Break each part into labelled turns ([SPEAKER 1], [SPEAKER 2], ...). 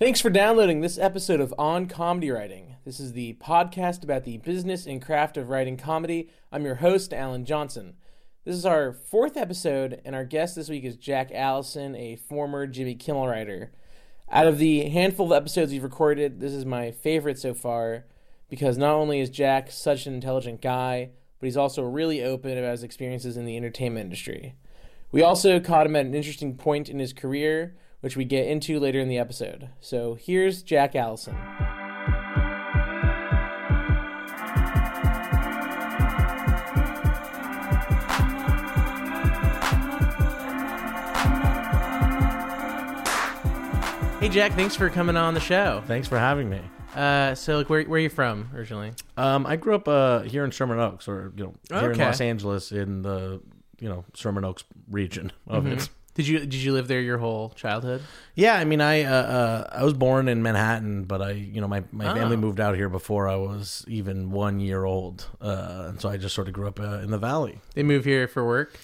[SPEAKER 1] Thanks for downloading this episode of On Comedy Writing. This is the podcast about the business and craft of writing comedy. I'm your host, Alan Johnson. This is our fourth episode, and our guest this week is Jack Allison, a former Jimmy Kimmel writer. Out of the handful of episodes we've recorded, this is my favorite so far because not only is Jack such an intelligent guy, but he's also really open about his experiences in the entertainment industry. We also caught him at an interesting point in his career which we get into later in the episode. So here's Jack Allison. Hey Jack, thanks for coming on the show.
[SPEAKER 2] Thanks for having me.
[SPEAKER 1] Uh, so like, where where are you from originally?
[SPEAKER 2] Um, I grew up uh, here in Sherman Oaks, or you know, here
[SPEAKER 1] Okay.
[SPEAKER 2] in Los Angeles, in the you know Sherman Oaks region of it.
[SPEAKER 1] Did you did you live there your whole childhood?
[SPEAKER 2] Yeah, I mean, I uh, uh, I was born in Manhattan, but I you know my, my family
[SPEAKER 1] Oh.
[SPEAKER 2] moved out here before I was even one year old, uh, and so I just sort of grew up uh, in the valley.
[SPEAKER 1] They moved here for work.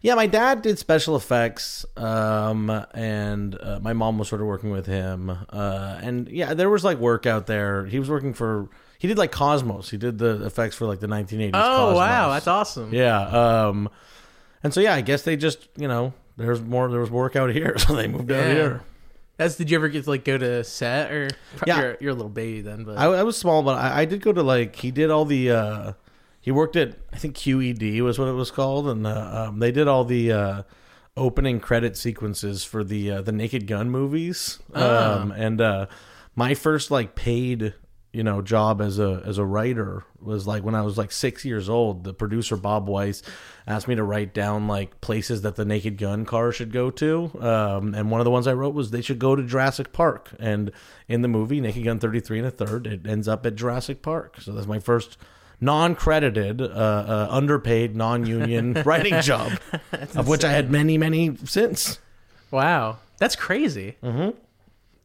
[SPEAKER 2] Yeah, my dad did special effects, um, and uh, my mom was sort of working with him. Uh, and yeah, there was like work out there. He was working for. He did like Cosmos. He did the effects for like the 1980s.
[SPEAKER 1] Oh wow, that's awesome.
[SPEAKER 2] Yeah. Um, and so yeah, I guess they just you know there's more there was work out here, so they moved out
[SPEAKER 1] Yeah.
[SPEAKER 2] here.
[SPEAKER 1] That's did you ever get to like go to set or
[SPEAKER 2] Yeah.
[SPEAKER 1] you're, you're a little baby then, but
[SPEAKER 2] I, I was small, but I, I did go to like he did all the. Uh, he worked at I think QED was what it was called, and uh, um, they did all the. Uh, opening credit sequences for the uh, the Naked Gun movies.
[SPEAKER 1] Ah.
[SPEAKER 2] Um, and uh, my first like paid you know job as a as a writer was like when I was like six years old. The producer Bob Weiss asked me to write down like places that the Naked Gun car should go to. Um, and one of the ones I wrote was they should go to Jurassic Park. And in the movie Naked Gun thirty three and a third, it ends up at Jurassic Park. So that's my first. Non-credited, uh, uh, underpaid, non-union writing job, of which I had many, many since.
[SPEAKER 1] wow, that's crazy. Mm-hmm.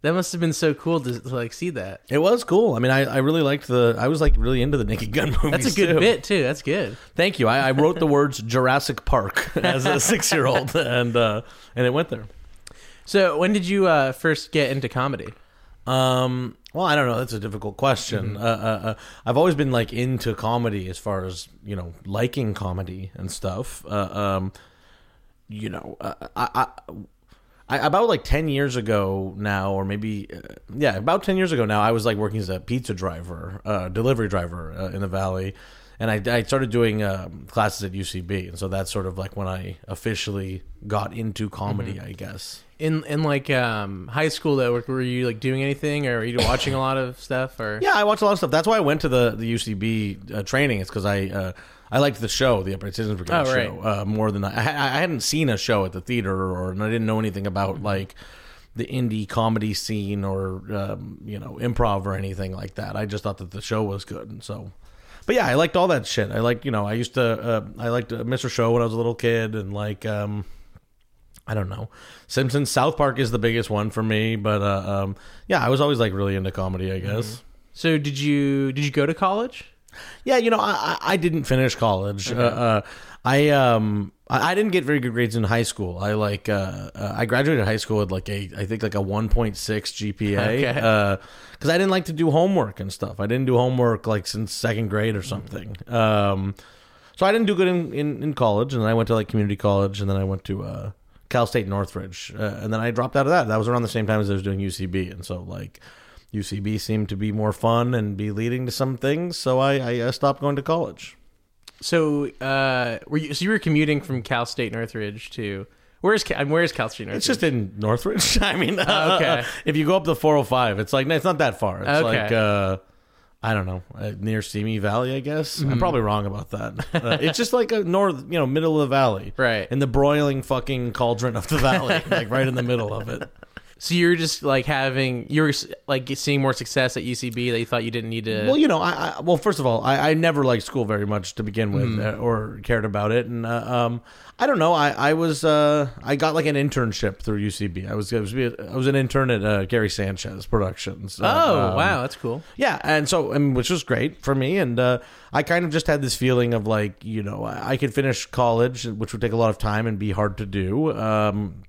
[SPEAKER 1] That must have been so cool to, to like see that.
[SPEAKER 2] It was cool. I mean, I, I really liked the. I was like really into the Naked Gun movies.
[SPEAKER 1] That's a good
[SPEAKER 2] too.
[SPEAKER 1] bit too. That's good.
[SPEAKER 2] Thank you. I, I wrote the words Jurassic Park as a six year old, and uh, and it went there.
[SPEAKER 1] So when did you uh, first get into comedy?
[SPEAKER 2] Um, well, I don't know. That's a difficult question. Uh, uh, uh, I've always been like into comedy, as far as you know, liking comedy and stuff. Uh, um, you know, uh, I, I, I about like ten years ago now, or maybe uh, yeah, about ten years ago now, I was like working as a pizza driver, uh, delivery driver uh, in the valley. And I, I started doing um, classes at UCB, and so that's sort of like when I officially got into comedy, I guess.
[SPEAKER 1] In in like um, high school though, were, were you like doing anything, or were you watching a lot of stuff, or
[SPEAKER 2] Yeah, I watch a lot of stuff. That's why I went to the the UCB uh, training. It's because I uh, I liked the show, the Upright Citizens Brigade
[SPEAKER 1] Oh, right.
[SPEAKER 2] show, uh, more than I, I hadn't seen a show at the theater, or and I didn't know anything
[SPEAKER 1] Mm-hmm.
[SPEAKER 2] about like the indie comedy scene or um, you know improv or anything like that. I just thought that the show was good, and so. But yeah, I liked all that shit. I like you know I used to uh, I liked uh, Mr. Show when I was a little kid, and like um, I don't know. Simpsons, South Park is the biggest one for me, but uh, um, yeah, I was always like really into comedy, I guess.
[SPEAKER 1] so did you did you go to college?
[SPEAKER 2] Yeah, you know, I I didn't finish college. Uh, uh, I um I I didn't get very good grades in high school. I like uh, uh I graduated high school with like a I think like a 1.6 GPA
[SPEAKER 1] Okay.
[SPEAKER 2] uh cuz I didn't like to do homework and stuff. I didn't do homework like since second grade or something. Um so I didn't do good in, in, in college and then I went to like community college and then I went to uh Cal State Northridge uh, and then I dropped out of that. That was around the same time as I was doing UCB and so like UCB seemed to be more fun and be leading to some things, so I, I stopped going to college.
[SPEAKER 1] So uh, were you so you were commuting from Cal State Northridge to where's Cal, where's Cal State Northridge?
[SPEAKER 2] It's just in Northridge. I mean,
[SPEAKER 1] Oh, okay.
[SPEAKER 2] if you go up the 405, it's like it's not that far. It's
[SPEAKER 1] Okay.
[SPEAKER 2] like uh, I don't know, uh, near Simi Valley, I guess.
[SPEAKER 1] Mm-hmm.
[SPEAKER 2] I'm probably wrong about that. Uh, it's just like a north, you know, middle of the valley,
[SPEAKER 1] Right.
[SPEAKER 2] in the broiling fucking cauldron of the valley, like right in the middle of it.
[SPEAKER 1] So you're just like having you're like seeing more success at UCB that you thought you didn't need to.
[SPEAKER 2] Well, you know, I, I well, first of all, I, I never liked school very much to begin with, uh, or cared about it, and uh, um, I don't know. I, I was uh, I got like an internship through UCB. I was I was, I was an intern at uh, Gary Sanchez Productions. Uh,
[SPEAKER 1] oh
[SPEAKER 2] um,
[SPEAKER 1] wow, that's cool.
[SPEAKER 2] Yeah, and so mean, which was great for me, and uh, I kind of just had this feeling of like, you know, I I could finish college, which would take a lot of time and be hard to do. Um,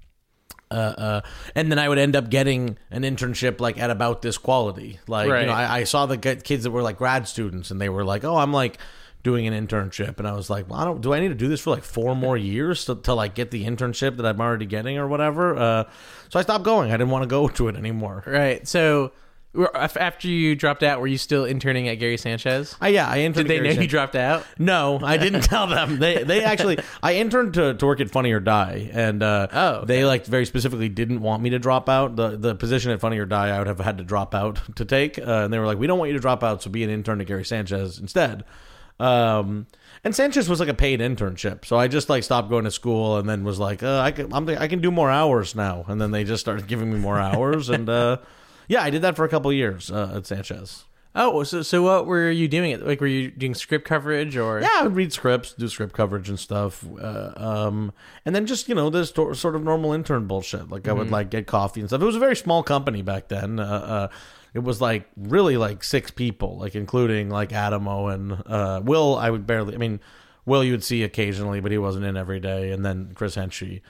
[SPEAKER 2] Uh, uh, and then I would end up getting an internship like at about this quality. Like
[SPEAKER 1] Right.
[SPEAKER 2] you know, I, I saw the g- kids that were like grad students, and they were like, "Oh, I'm like doing an internship," and I was like, "Well, I don't. Do I need to do this for like four more years to, to like get the internship that I'm already getting or whatever?" Uh, so I stopped going. I didn't want to go to it anymore.
[SPEAKER 1] Right. So after you dropped out, were you still interning at Gary Sanchez?
[SPEAKER 2] I, yeah, I interned.
[SPEAKER 1] Did they
[SPEAKER 2] at
[SPEAKER 1] know you dropped out?
[SPEAKER 2] No, I didn't tell them. They they actually I interned to, to work at Funny or Die, and uh,
[SPEAKER 1] Oh, okay.
[SPEAKER 2] they like very specifically didn't want me to drop out. the The position at Funny or Die, I would have had to drop out to take, uh, and they were like, "We don't want you to drop out, so be an intern to Gary Sanchez instead." Um, and Sanchez was like a paid internship, so I just like stopped going to school, and then was like, uh, "I can I'm, I can do more hours now," and then they just started giving me more hours, and uh, yeah, I did that for a couple of years uh, at Sanchez.
[SPEAKER 1] Oh, so so what were you doing? It Like, were you doing script coverage or?
[SPEAKER 2] Yeah, I would read scripts, do script coverage and stuff, uh, um, and then just you know this sort of normal intern bullshit. Like I would like get coffee and stuff. It was a very small company back then. Uh, uh, it was like really like six people, like including like Adamo and uh, Will. I would barely. I mean, Will you would see occasionally, but he wasn't in every day. And then Chris Henchy.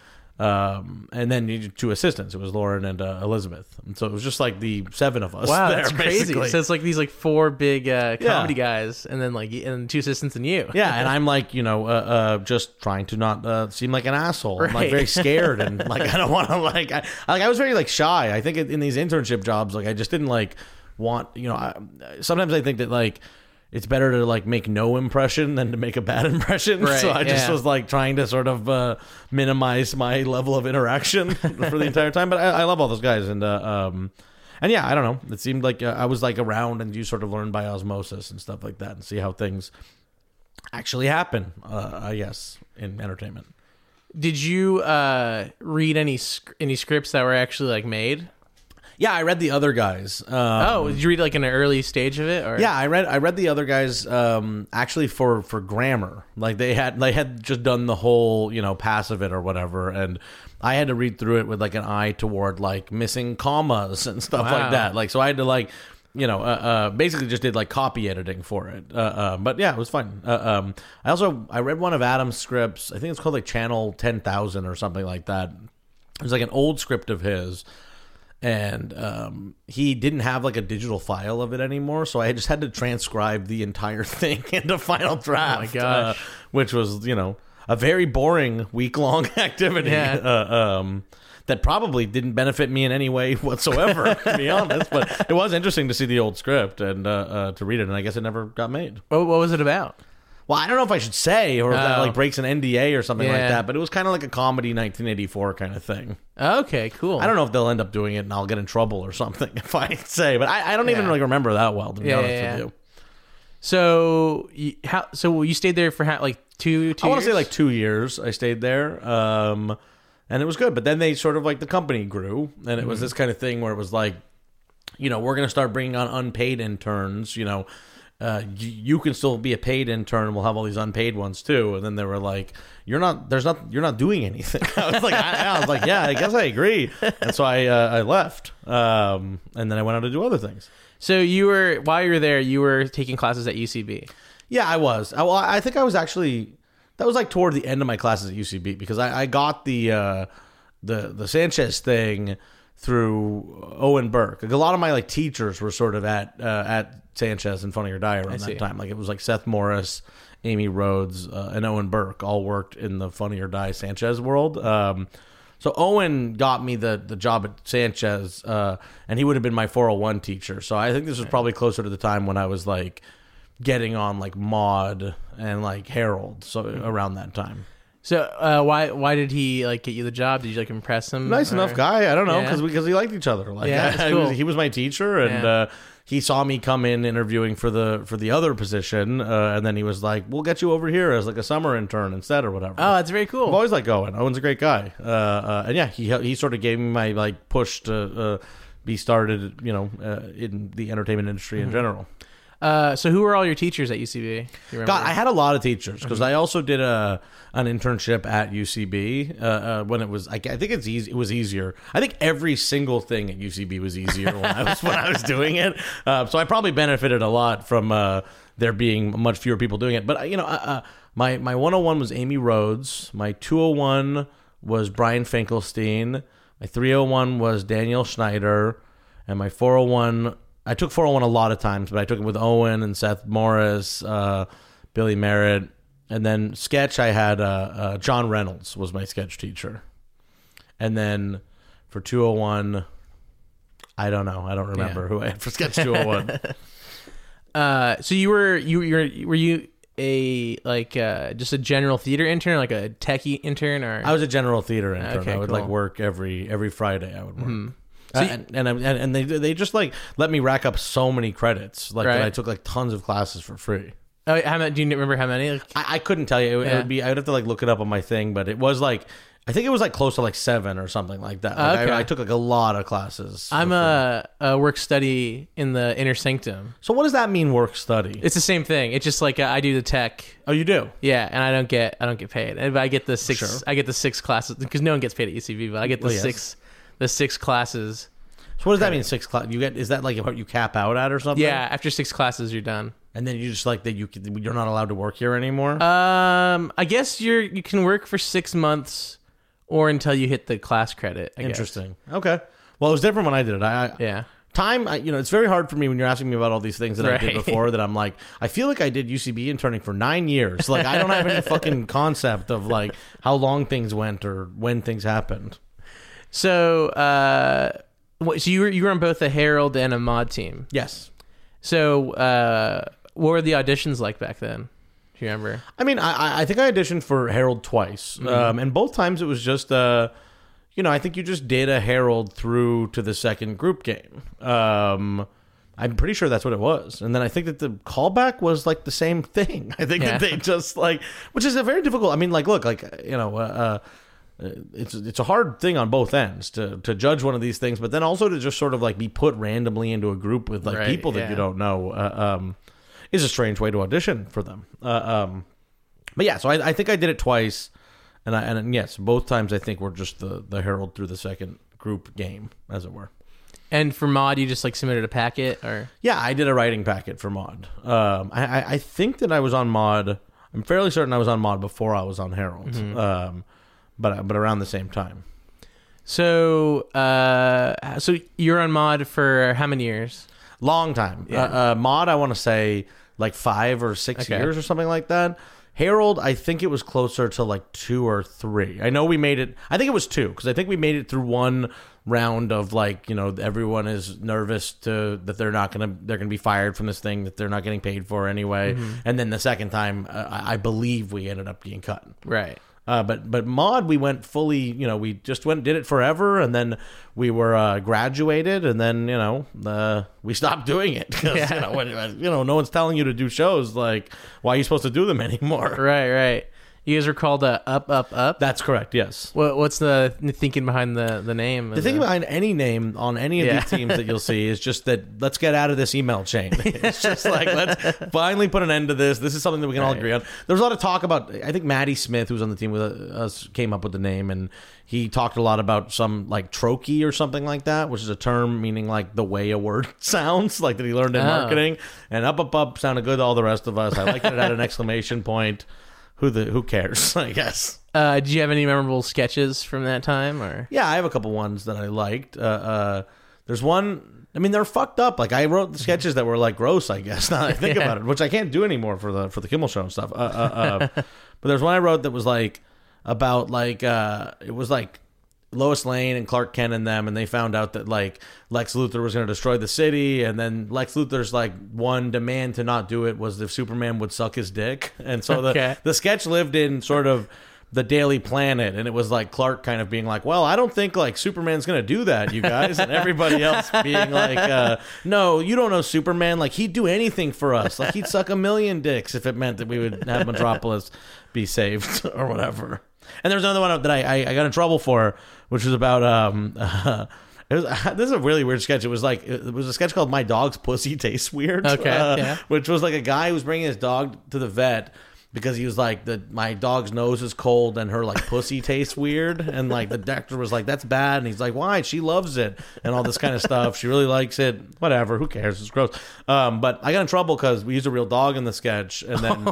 [SPEAKER 2] Um, and then two assistants. It was Lauren and uh, Elizabeth, and so it was just like the seven of us.
[SPEAKER 1] Wow,
[SPEAKER 2] there,
[SPEAKER 1] that's crazy.
[SPEAKER 2] basically.
[SPEAKER 1] So it's like these like four big uh,
[SPEAKER 2] Yeah.
[SPEAKER 1] comedy guys, and then like and two assistants and you.
[SPEAKER 2] Yeah, and I'm like, you know, uh, uh, just trying to not uh, seem like an asshole. I'm like very scared and like I don't want to like. I, like I was very like shy. I think in in these internship jobs, like I just didn't like want. You know, I, sometimes I think that like it's better to like make no impression than to make a bad impression.
[SPEAKER 1] Right,
[SPEAKER 2] so I just
[SPEAKER 1] yeah.
[SPEAKER 2] was like trying to sort of uh, minimize my level of interaction for the entire time. But I, I love all those guys and. Uh, um, and yeah, I don't know. It seemed like uh, I was like around, and you sort of learn by osmosis and stuff like that, and see how things actually happen. Uh, I guess in entertainment.
[SPEAKER 1] Did you uh, read any sc- any scripts that were actually like made?
[SPEAKER 2] Yeah, I read the other guys. Um,
[SPEAKER 1] Oh, did you read like an early stage of it? Or
[SPEAKER 2] yeah, I read I read the other guys um, actually for for grammar. Like they had they had just done the whole you know pass of it or whatever, and I had to read through it with like an eye toward like missing commas and stuff
[SPEAKER 1] Wow.
[SPEAKER 2] like that. Like so, I had to like you know uh, uh, basically just did like copy editing for it. Uh, uh, but yeah, it was fun. Uh, um, I also I read one of Adam's scripts. I think it's called like Channel Ten Thousand or something like that. It was like an old script of his and um, he didn't have like a digital file of it anymore, so I just had to transcribe the entire thing into Final Draft.
[SPEAKER 1] gosh.
[SPEAKER 2] uh, which was you know a very boring week long activity.
[SPEAKER 1] Yeah.
[SPEAKER 2] Uh, um, that probably didn't benefit me in any way whatsoever, to be honest. But it was interesting to see the old script and uh, uh, to read it, and I guess it never got made.
[SPEAKER 1] what, what was it about?
[SPEAKER 2] Well, I don't know if I should say or if that
[SPEAKER 1] Oh.
[SPEAKER 2] like breaks an NDA or something like
[SPEAKER 1] Yeah.
[SPEAKER 2] that, but it was kind of like a comedy 1984 kind of thing.
[SPEAKER 1] Okay, cool.
[SPEAKER 2] I don't know if they'll end up doing it and I'll get in trouble or something if I say, but I, I don't even
[SPEAKER 1] Yeah.
[SPEAKER 2] like remember that well to be
[SPEAKER 1] Yeah,
[SPEAKER 2] honest
[SPEAKER 1] yeah,
[SPEAKER 2] with
[SPEAKER 1] yeah.
[SPEAKER 2] you.
[SPEAKER 1] So you, how? So you stayed there for how, like two? two
[SPEAKER 2] I want to say
[SPEAKER 1] years?
[SPEAKER 2] like two years I stayed there, um, and it was good. But then they sort of like the company grew, and it was this kind of thing where it was like, you know, we're going to start bringing on unpaid interns. You know, uh, you can still be a paid intern, and we'll have all these unpaid ones too. And then they were like, you're not, there's not, you're not doing anything. I was like, I, I was like, yeah, I guess I agree. And so I, uh, I left, um, and then I went out to do other things.
[SPEAKER 1] So you were while you were there, you were taking classes at UCB.
[SPEAKER 2] Yeah, I was. I, well, I think I was actually that was like toward the end of my classes at UCB because I, I got the uh, the the Sanchez thing through Owen Burke. Like a lot of my like teachers were sort of at uh, at Sanchez and Funny or Die around that time. Like it was like Seth Morris, Amy Rhodes, uh, and Owen Burke all worked in the Funny or Die Sanchez world. Um, so Owen got me the the job at Sanchez, uh, and he would have been my 401 teacher. So I think this was probably closer to the time when I was like getting on like Maude and like Harold. So around that time,
[SPEAKER 1] So uh, why why did he like get you the job? Did you like impress him?
[SPEAKER 2] nice
[SPEAKER 1] or-
[SPEAKER 2] enough guy. I don't know
[SPEAKER 1] Yeah.
[SPEAKER 2] because because he liked each other. Like
[SPEAKER 1] Yeah, that's
[SPEAKER 2] I- I
[SPEAKER 1] cool.
[SPEAKER 2] was- he was my teacher, and
[SPEAKER 1] Yeah.
[SPEAKER 2] uh, he saw me come in interviewing for the for the other position, uh, and then he was like, "We'll get you over here as like a summer intern instead, or whatever."
[SPEAKER 1] Oh, that's very
[SPEAKER 2] I've
[SPEAKER 1] cool.
[SPEAKER 2] always liked Owen. Owen's a great guy, uh, uh, and yeah, he he sort of gave me my like push to uh, be started, you know, uh, in the entertainment industry
[SPEAKER 1] Mm-hmm.
[SPEAKER 2] in general.
[SPEAKER 1] Uh, so who were all your teachers at UCB?
[SPEAKER 2] God, I had a lot of teachers because I also did a an internship at UCB uh, uh, when it was. I, I think it's easy. It was easier. I think every single thing at UCB was easier when I was when I was doing it. Uh, so I probably benefited a lot from uh, there being much fewer people doing it. But you know, my my 101 was Amy Rhodes. My 201 was Brian Finkelstein. My 301 was Daniel Schneider, and my 401. I took 401 a lot of times, but I took it with Owen and Seth Morris, uh, Billy Merritt, and then sketch. I had uh, uh, John Reynolds was my sketch teacher, and then for 201, I don't know. I don't remember
[SPEAKER 1] Yeah.
[SPEAKER 2] who I had for sketch 201.
[SPEAKER 1] Uh, so you were you you were you a like uh just a general theater intern, like a techie intern, or
[SPEAKER 2] I was a general theater intern.
[SPEAKER 1] Okay,
[SPEAKER 2] I would like
[SPEAKER 1] cool. Mm-hmm.
[SPEAKER 2] work every every Friday. I would work.
[SPEAKER 1] So
[SPEAKER 2] Uh,
[SPEAKER 1] you-
[SPEAKER 2] and, and and and they they just like let me rack up so many credits. Like that
[SPEAKER 1] Right.
[SPEAKER 2] I took like tons of classes for free.
[SPEAKER 1] oh, how many? Do you remember how many? Like,
[SPEAKER 2] I, I couldn't tell you. It, it would be. I'd have to like look it up on my thing, but it was like I think it was like close to like seven or something like that. Like,
[SPEAKER 1] Okay.
[SPEAKER 2] I, I took like a lot of classes.
[SPEAKER 1] I'm a, a work study in the inner sanctum.
[SPEAKER 2] So what does that mean? Work study?
[SPEAKER 1] It's the same thing. It's just like uh, I do the tech.
[SPEAKER 2] oh, you do.
[SPEAKER 1] Yeah, and I don't get I don't get paid. And I get the six
[SPEAKER 2] Sure.
[SPEAKER 1] I get the six classes because no one gets paid at UCB, but I get the
[SPEAKER 2] Well, yes.
[SPEAKER 1] six the six classes.
[SPEAKER 2] So what does that mean? Six class? You get? Is that like what you cap out at or something?
[SPEAKER 1] Yeah, after six classes you're done.
[SPEAKER 2] And then you just like that you can, you're not allowed to work here anymore.
[SPEAKER 1] Um, I guess you're you can work for six months or until you hit the class credit. I guess.
[SPEAKER 2] Interesting. Okay. Well, it was different when I did it. I, I
[SPEAKER 1] Yeah.
[SPEAKER 2] time I, you know it's very hard for me when you're asking me about all these things that I did
[SPEAKER 1] Right.
[SPEAKER 2] before that i'm like i feel like i did ucb interning for nine years like i don't have any fucking concept of like how long things went or when things happened
[SPEAKER 1] So, uh, what, so you were you were on both a Harold and a Maude team.
[SPEAKER 2] yes
[SPEAKER 1] So, uh, what were the auditions like back then? Do you remember?
[SPEAKER 2] i mean i I- i think i auditioned for harold twice um, and both times it was just uh you know i think you just did a harold through to the second group game um I'm pretty sure that's what it was. And then I think that the callback was like the same thing. I think
[SPEAKER 1] Yeah.
[SPEAKER 2] that they just like, which is a very difficult. I mean, like, look, like you know, uh, uh, it's it's a hard thing on both ends to to judge one of these things, but then also to just sort of like be put randomly into a group with like
[SPEAKER 1] Right,
[SPEAKER 2] people that
[SPEAKER 1] yeah.
[SPEAKER 2] you don't know uh, um, is a strange way to audition for them. Uh, um, but yeah, so I, I think I did it twice, and I and yes, both times I think were just the the harold through the second group game, as it were.
[SPEAKER 1] And for Maude, you just like submitted a packet, or
[SPEAKER 2] Yeah, I did a writing packet for Maude. Um, I, I, I think that I was on Maude. I'm fairly certain I was on Maude before I was on Harold. Um, but but around the same time.
[SPEAKER 1] so uh, so you're on Maude for how many years?
[SPEAKER 2] Long time.
[SPEAKER 1] Yeah.
[SPEAKER 2] Uh, uh, Maude, I want to say like five or six
[SPEAKER 1] Okay.
[SPEAKER 2] years or something like that. Harold, I think it was closer to like two or three. I know we made it. I think it was two because I think we made it through one round of like you know everyone is nervous to that they're not gonna they're gonna be fired from this thing that they're not getting paid for anyway. And then the second time, uh, I, I believe we ended up being cut.
[SPEAKER 1] Right.
[SPEAKER 2] Uh, but but maude we went fully you know we just went did it forever and then we were uh, graduated and then you know uh, we stopped doing it 'Cause,
[SPEAKER 1] Yeah.
[SPEAKER 2] you know you know no one's telling you to do shows like why are you supposed to do them anymore
[SPEAKER 1] Right. Right. You guys were called uh, Up Up Up.
[SPEAKER 2] that's correct yes
[SPEAKER 1] What, what's the thinking behind the the name?
[SPEAKER 2] the thing behind any name on any of
[SPEAKER 1] Yeah.
[SPEAKER 2] these teams that you'll see is just that let's get out of this email chain. It's just like let's finally put an end to this. This is something that we can all
[SPEAKER 1] Right.
[SPEAKER 2] agree on. There was a lot of talk about. I think Maddie Smith, who's on the team with us, came up with the name, and he talked a lot about some like trochee or something like that, which is a term meaning like the way a word sounds, like that he learned in
[SPEAKER 1] Oh.
[SPEAKER 2] marketing. And up up up sounded good to all the rest of us. I liked that it had an exclamation point. Who the who cares? I guess.
[SPEAKER 1] Uh, did you have any memorable sketches from that time, or
[SPEAKER 2] Yeah, I have a couple ones that I liked. Uh, uh, there's one. I mean, they're fucked up. Like I wrote the sketches that were like gross. I guess now that I think
[SPEAKER 1] Yeah.
[SPEAKER 2] about it, which I can't do anymore for the for the Kimmel Show and stuff. Uh, uh, uh, but there's one I wrote that was like about like uh, it was like Lois Lane and Clark Kent and them, and they found out that like Lex Luthor was going to destroy the city, and then Lex Luthor's like one demand to not do it was if Superman would suck his dick, and so the
[SPEAKER 1] Okay.
[SPEAKER 2] the sketch lived in sort of the Daily Planet, and it was like Clark kind of being like, "Well, I don't think like Superman's going to do that, you guys," and everybody else being like, uh, "No, you don't know Superman. Like he'd do anything for us. Like he'd suck a million dicks if it meant that we would have Metropolis be saved or whatever." And there's another one that I, I, I got in trouble for, which was about um. It was, this is a really weird sketch. It was like it was a sketch called "My Dog's Pussy Tastes Weird."
[SPEAKER 1] Okay,
[SPEAKER 2] uh,
[SPEAKER 1] yeah.
[SPEAKER 2] which was like a guy who was bringing his dog to the vet because he was like the my dog's nose is cold and her like pussy tastes weird and like the doctor was like that's bad and he's like why she loves it and all this kind of stuff she really likes it whatever who cares it's gross um, but I got in trouble because we used a real dog in the sketch and then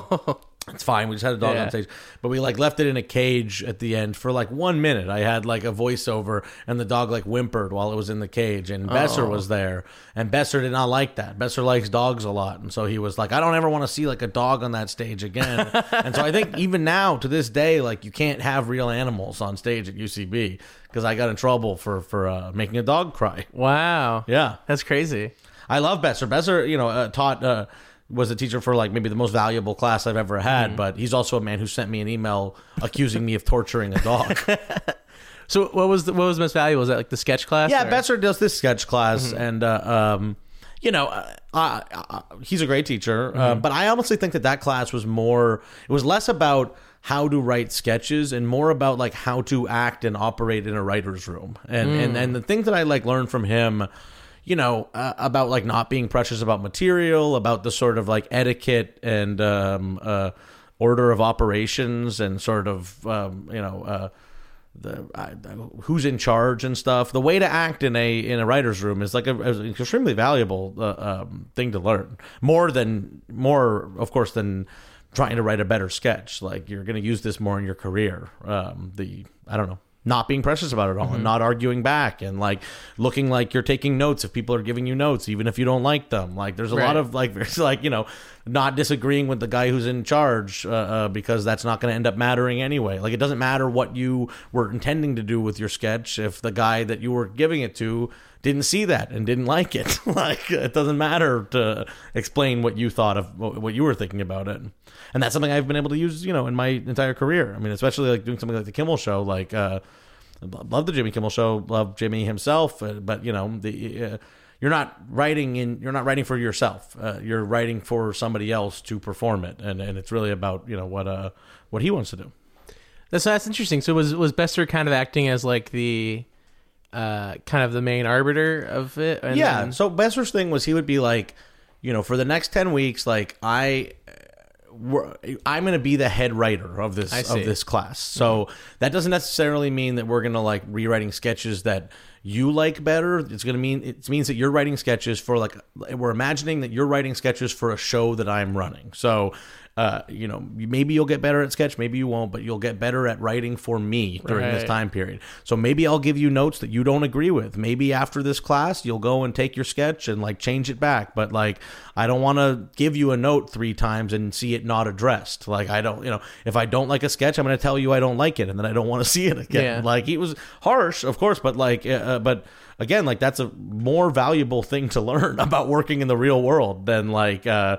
[SPEAKER 2] It's fine. We just had a dog
[SPEAKER 1] Yeah.
[SPEAKER 2] on stage, but we like left it in a cage at the end for like one minute. I had like a voiceover, and the dog like whimpered while it was in the cage, and Besser
[SPEAKER 1] Oh.
[SPEAKER 2] was there, and Besser did not like that. Besser likes dogs a lot, and so he was like, "I don't ever want to see like a dog on that stage again." and so I think even now to this day, like you can't have real animals on stage at UCB because I got in trouble for for uh, making a dog cry.
[SPEAKER 1] Wow.
[SPEAKER 2] Yeah,
[SPEAKER 1] That's crazy.
[SPEAKER 2] I love Besser. Besser, you know, uh, taught uh, was a teacher for like maybe the most valuable class I've ever had. But he's also a man who sent me an email accusing me of torturing a dog.
[SPEAKER 1] So what was the, what was most valuable? Was that like the sketch class?
[SPEAKER 2] yeah,
[SPEAKER 1] or-
[SPEAKER 2] Besser does this sketch class, and uh, um, you know, uh, uh, uh, he's a great teacher. Uh, but I honestly think that that class was more. It was less about how to write sketches and more about like how to act and operate in a writer's room. And and and the thing that I like learned from him. You know uh, about like not being precious about material, about the sort of like etiquette and um, uh, order of operations, and sort of um, you know uh, the I, who's in charge and stuff. The way to act in a in a writer's room is like a, an extremely valuable uh, um, thing to learn. More than more, of course, than trying to write a better sketch. Like you're going to use this more in your career. Um, the I don't know. Not being precious about it all and not arguing back and like looking like you're taking notes if people are giving you notes, even if you don't like them. Like there's a
[SPEAKER 1] Right.
[SPEAKER 2] lot of like there's like you know not disagreeing with the guy who's in charge uh, uh, because that's not going to end up mattering anyway like it doesn't matter what you were intending to do with your sketch if the guy that you were giving it to didn't see that and didn't like it like it doesn't matter to explain what you thought of what you were thinking about it and that's something i've been able to use you know in my entire career i mean especially like doing something like the kimmel show like uh love the Jimmy Kimmel show, love Jimmy himself, uh, but you know, the uh, you're not writing in you're not writing for yourself. Uh, you're writing for somebody else to perform it, and and it's really about you know what uh what he wants to do.
[SPEAKER 1] That's that's interesting. So was was Besser kind of acting as like the uh kind of the main arbiter of it? And
[SPEAKER 2] yeah.
[SPEAKER 1] then-
[SPEAKER 2] so Besser's thing was he would be like, you know, for the next ten weeks, like I. we're- I'm going to be the head writer of this of this class, so that doesn't necessarily mean that we're going to like rewriting sketches that you like better. It's going to mean it means that you're writing sketches for like we're imagining that you're writing sketches for a show that I'm running. So, uh, you know, maybe you'll get better at sketch, maybe you won't, but you'll get better at writing for me during this time period. So maybe I'll give you notes that you don't agree with. Maybe after this class, you'll go and take your sketch and like change it back. But like, I don't want to give you a note three times and see it not addressed. Like, I don't, you know, if I don't like a sketch, I'm going to tell you I don't like it and then I don't want to see it again.
[SPEAKER 1] Yeah.
[SPEAKER 2] Like, he was harsh, of course, but like, uh, uh, but again, like that's a more valuable thing to learn about working in the real world than like, uh,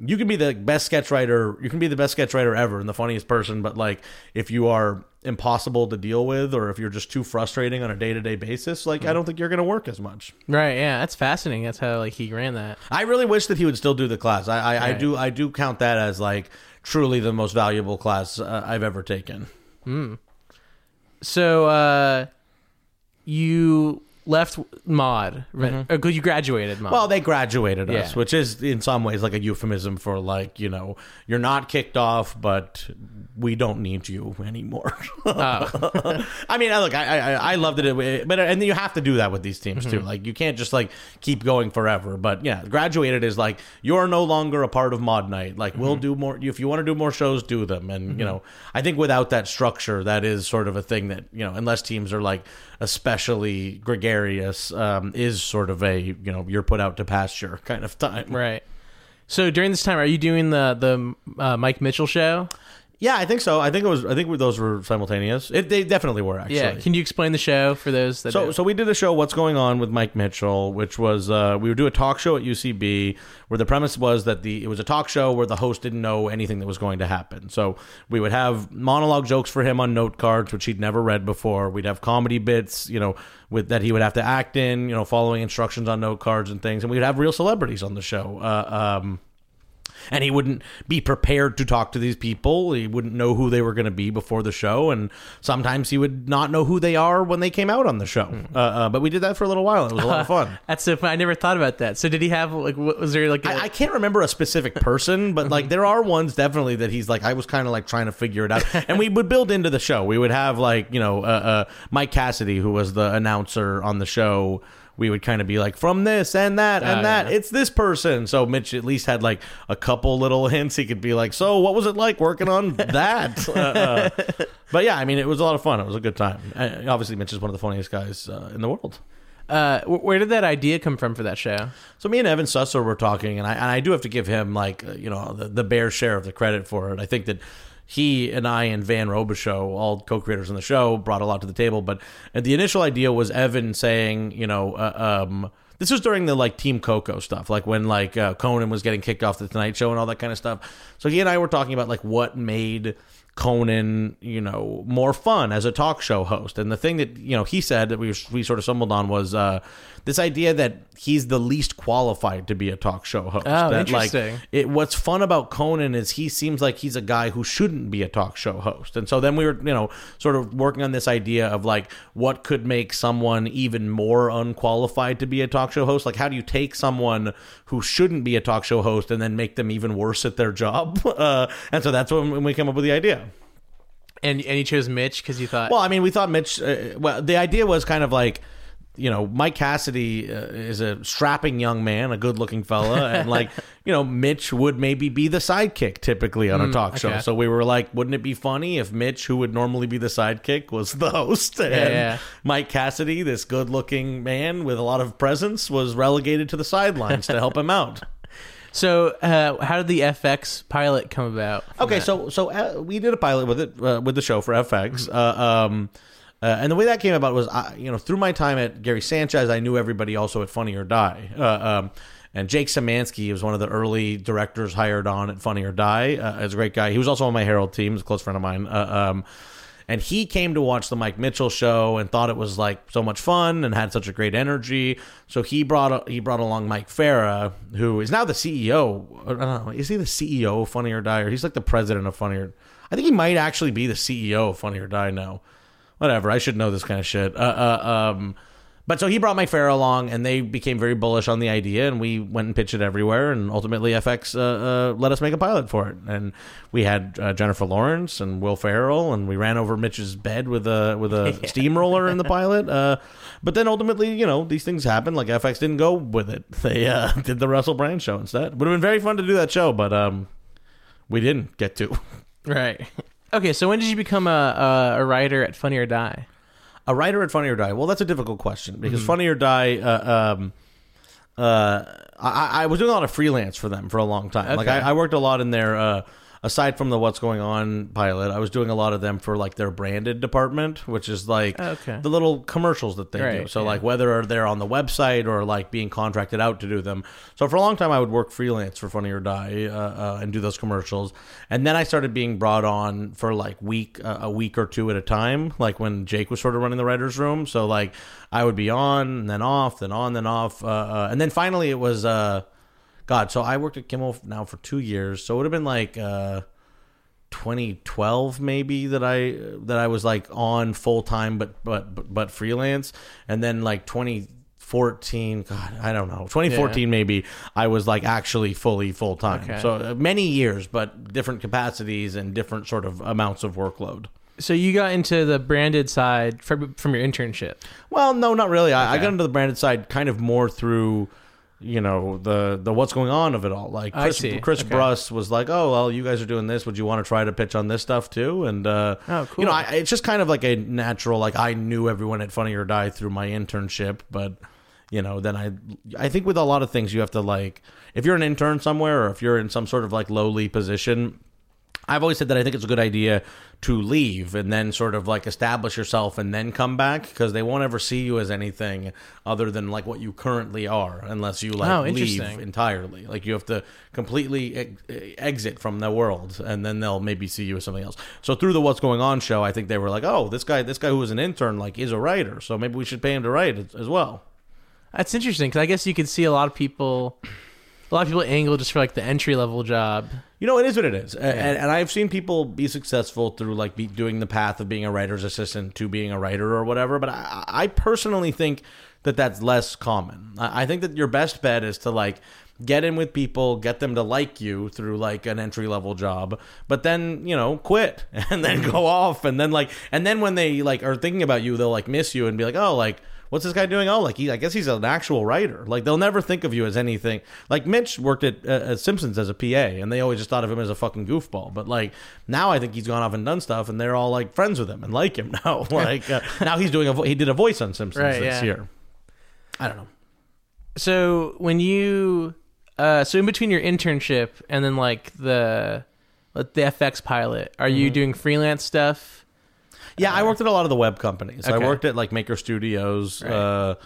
[SPEAKER 2] you can be the best sketch writer you can be the best sketch writer ever and the funniest person but like if you are impossible to deal with or if you're just too frustrating on a day-to-day basis like i don't think you're going to work as much
[SPEAKER 1] right, yeah, that's fascinating. That's how like he ran that.
[SPEAKER 2] i really wish that he would still do the class i i, I do i do count that as like truly the most valuable class uh, i've ever taken Hmm.
[SPEAKER 1] So uh you left maude? Mm-hmm. Or 'cause you graduated maude.
[SPEAKER 2] Mm-hmm. Well, they graduated us, which is in some ways like a euphemism for like you know you're not kicked off, but we don't need you anymore.
[SPEAKER 1] Oh.
[SPEAKER 2] I mean, look, I I, I loved it, but and you have to do that with these teams too. Mm-hmm. Like you can't just like keep going forever. But yeah, graduated is like you're no longer a part of Maude Night. Like we'll mm-hmm. do more if you want to do more shows, do them. And you know, I think without that structure, that is sort of a thing that you know, unless teams are like especially gregarious, um, is sort of a you know you're put out to pasture kind of time.
[SPEAKER 1] right. So during this time, are you doing the the uh, Mike Mitchell show?
[SPEAKER 2] Yeah, I think so. I think it was. I think those were simultaneous. It, they definitely were actually.
[SPEAKER 1] Yeah. Can you explain the show for those that?
[SPEAKER 2] So,
[SPEAKER 1] don't-
[SPEAKER 2] so we did a show, What's Going On with Mike Mitchell, which was uh, we would do a talk show at UCB, where the premise was that the it was a talk show where the host didn't know anything that was going to happen. So we would have monologue jokes for him on note cards, which he'd never read before. We'd have comedy bits, you know, with that he would have to act in, you know, following instructions on note cards and things, and we'd have real celebrities on the show. Uh, um, and he wouldn't be prepared to talk to these people. He wouldn't know who they were going to be before the show, and sometimes he would not know who they are when they came out on the show. Uh, uh, but we did that for a little while. and It was a lot of fun.
[SPEAKER 1] That's so fun. I never thought about that. So did he have like? What, was there like?
[SPEAKER 2] I, I can't remember a specific person, but like there are ones definitely that he's like I was kind of like trying to figure it out, and we would build into the show. We would have like you know uh, uh, Mike Cassidy, who was the announcer on the show. We would kind of be like from this and that and
[SPEAKER 1] Oh,
[SPEAKER 2] that
[SPEAKER 1] yeah.
[SPEAKER 2] it's this person. So mitch at least had like a couple little hints. He could be like so what was it like working on that? Uh, uh, but yeah i mean it was a lot of fun. It was a good time. Uh, obviously mitch is one of the funniest guys uh, in the world.
[SPEAKER 1] Uh, where did that idea come from for that show?
[SPEAKER 2] so me and Evan Susser were talking, and I and I do have to give him like uh, you know the, the bare share of the credit for it. I think that he and I and Van Robichaux, all co-creators on the show, brought a lot to the table. But uh, the initial idea was Evan saying, you know, uh, um, this was during the like Team Coco stuff, like when like uh, Conan was getting kicked off the Tonight Show and all that kind of stuff. So he and I were talking about like what made Conan, you know, more fun as a talk show host. And the thing that you know he said that we we sort of stumbled on was uh, this idea that he's the least qualified to be a talk show host.
[SPEAKER 1] Oh,
[SPEAKER 2] that, like,
[SPEAKER 1] interesting.
[SPEAKER 2] it, what's fun about Conan is he seems like he's a guy who shouldn't be a talk show host. And so then we were, you know, sort of working on this idea of like what could make someone even more unqualified to be a talk show host. Like, how do you take someone who shouldn't be a talk show host and then make them even worse at their job? Uh, and so that's when we came up with the idea.
[SPEAKER 1] And and you chose Mitch because you thought,
[SPEAKER 2] Well, I mean, we thought Mitch. Uh, well, the idea was kind of like, you know, Mike Cassidy uh, is a strapping young man, a good-looking fella, and like, you know, Mitch would maybe be the sidekick typically on a talk show.
[SPEAKER 1] okay.
[SPEAKER 2] So we were like, wouldn't it be funny if Mitch, who would normally be the sidekick, was the host, and
[SPEAKER 1] yeah.
[SPEAKER 2] Mike Cassidy, this good-looking man with a lot of presence, was relegated to the sidelines to help him out.
[SPEAKER 1] so uh, how did the FX pilot come about?
[SPEAKER 2] Okay,
[SPEAKER 1] that?
[SPEAKER 2] so so uh, we did a pilot with it uh, with the show for FX, uh, um, uh, and the way that came about was, I, you know, through my time at Gary Sanchez, I knew everybody also at Funny or Die, uh, um, and Jake Szymanski was one of the early directors hired on at Funny or Die. Uh, as a great guy, he was also on my Herald team, he's a close friend of mine. Uh, um, and he came to watch the Mike Mitchell show and thought it was like so much fun and had such a great energy. So he brought he brought along Mike Farah, who is now the CEO. Know, is he the CEO of Funny or Die, or he's like the president of Funny or? I think he might actually be the CEO of Funny or Die now. Whatever, I should know this kind of shit. Uh, uh, um, but so he brought Mike Farah along, and they became very bullish on the idea, and we went and pitched it everywhere, and ultimately FX uh, uh, let us make a pilot for it, and we had uh, Jennifer Lawrence and Will Ferrell, and we ran over Mitch's bed with a with a steamroller in the pilot. Uh, but then ultimately, you know, these things happen. Like FX didn't go with it; they uh, did the Russell Brand show instead. Would have been very fun to do that show, but um, we didn't get to.
[SPEAKER 1] right. Okay, so when did you become a a, a writer at Funny or Die?
[SPEAKER 2] A writer at Funny or Die? Well, that's a difficult question because Funny or Die. Uh, um, uh, I, I was doing a lot of freelance for them for a long time. Like I, I worked a lot in their. Uh, aside from the What's Going On pilot, I was doing a lot of them for like their branded department, which is like
[SPEAKER 1] Okay.
[SPEAKER 2] the little commercials that they do. So
[SPEAKER 1] yeah.
[SPEAKER 2] like whether they're on the website or like being contracted out to do them. So for a long time, I would work freelance for Funny or Die uh, uh, and do those commercials. And then I started being brought on for like week uh, a week or two at a time, like when Jake was sort of running the writers' room. So like I would be on, and then off, then on, then off, uh, uh, and then finally it was. God, so I worked at Kimmel now for two years, so it would have been like uh, 2012 maybe that I that I was like on full time, but, but but but freelance, and then like 2014, God, I don't know, 2014 maybe I was like actually fully full time.
[SPEAKER 1] Okay.
[SPEAKER 2] So uh, many years, but different capacities and different sort of amounts of workload.
[SPEAKER 1] So you got into the branded side from from your internship.
[SPEAKER 2] Well, no, not really. I, I got into the branded side kind of more through, you know, the the what's going on of it all. Like Chris. Chris
[SPEAKER 1] Okay.
[SPEAKER 2] Bruss was like, "Oh, well, you guys are doing this. Would you want to try to pitch on this stuff too?" And uh,
[SPEAKER 1] Oh, cool.
[SPEAKER 2] You know, I, it's just kind of like a natural. Like I knew everyone at Funny or Die through my internship, but you know, then I I think with a lot of things you have to like if you're an intern somewhere or if you're in some sort of like lowly position. I've always said that I think it's a good idea to leave and then sort of like establish yourself and then come back because they won't ever see you as anything other than like what you currently are unless you like
[SPEAKER 1] Oh,
[SPEAKER 2] leave entirely. Like you have to completely ex- exit from the world and then they'll maybe see you as something else. So through the What's Going On show, I think they were like, "Oh, this guy this guy who was an intern like is a writer, so maybe we should pay him to write as- as well."
[SPEAKER 1] That's interesting because I guess you could see a lot of people, a lot of people angle just for like the entry level job.
[SPEAKER 2] You know, it is what it is, A- and, and I've seen people be successful through like be doing the path of being a writer's assistant to being a writer or whatever. But I, I personally think that that's less common. I, I think that your best bet is to like get in with people, get them to like you through like an entry level job, but then you know quit and then go mm-hmm. off, and then like and then when they like are thinking about you, they'll like miss you and be like, oh, like what's this guy doing? Oh, like he, I guess he's an actual writer. Like they'll never think of you as anything. Like Mitch worked at, uh, at Simpsons as a PA, and they always just thought of him as a fucking goofball. But like now, I think he's gone off and done stuff, and they're all like friends with him and like him now. like uh, now he's doing a vo- he did a voice on Simpsons
[SPEAKER 1] Right,
[SPEAKER 2] this
[SPEAKER 1] yeah.
[SPEAKER 2] year. I don't know.
[SPEAKER 1] So when you, uh, so in between your internship and then like the, like the FX pilot, are
[SPEAKER 2] Mm-hmm.
[SPEAKER 1] you doing freelance stuff?
[SPEAKER 2] Yeah, I worked at a lot of the web companies. I
[SPEAKER 1] Okay.
[SPEAKER 2] worked at like Maker Studios. Uh,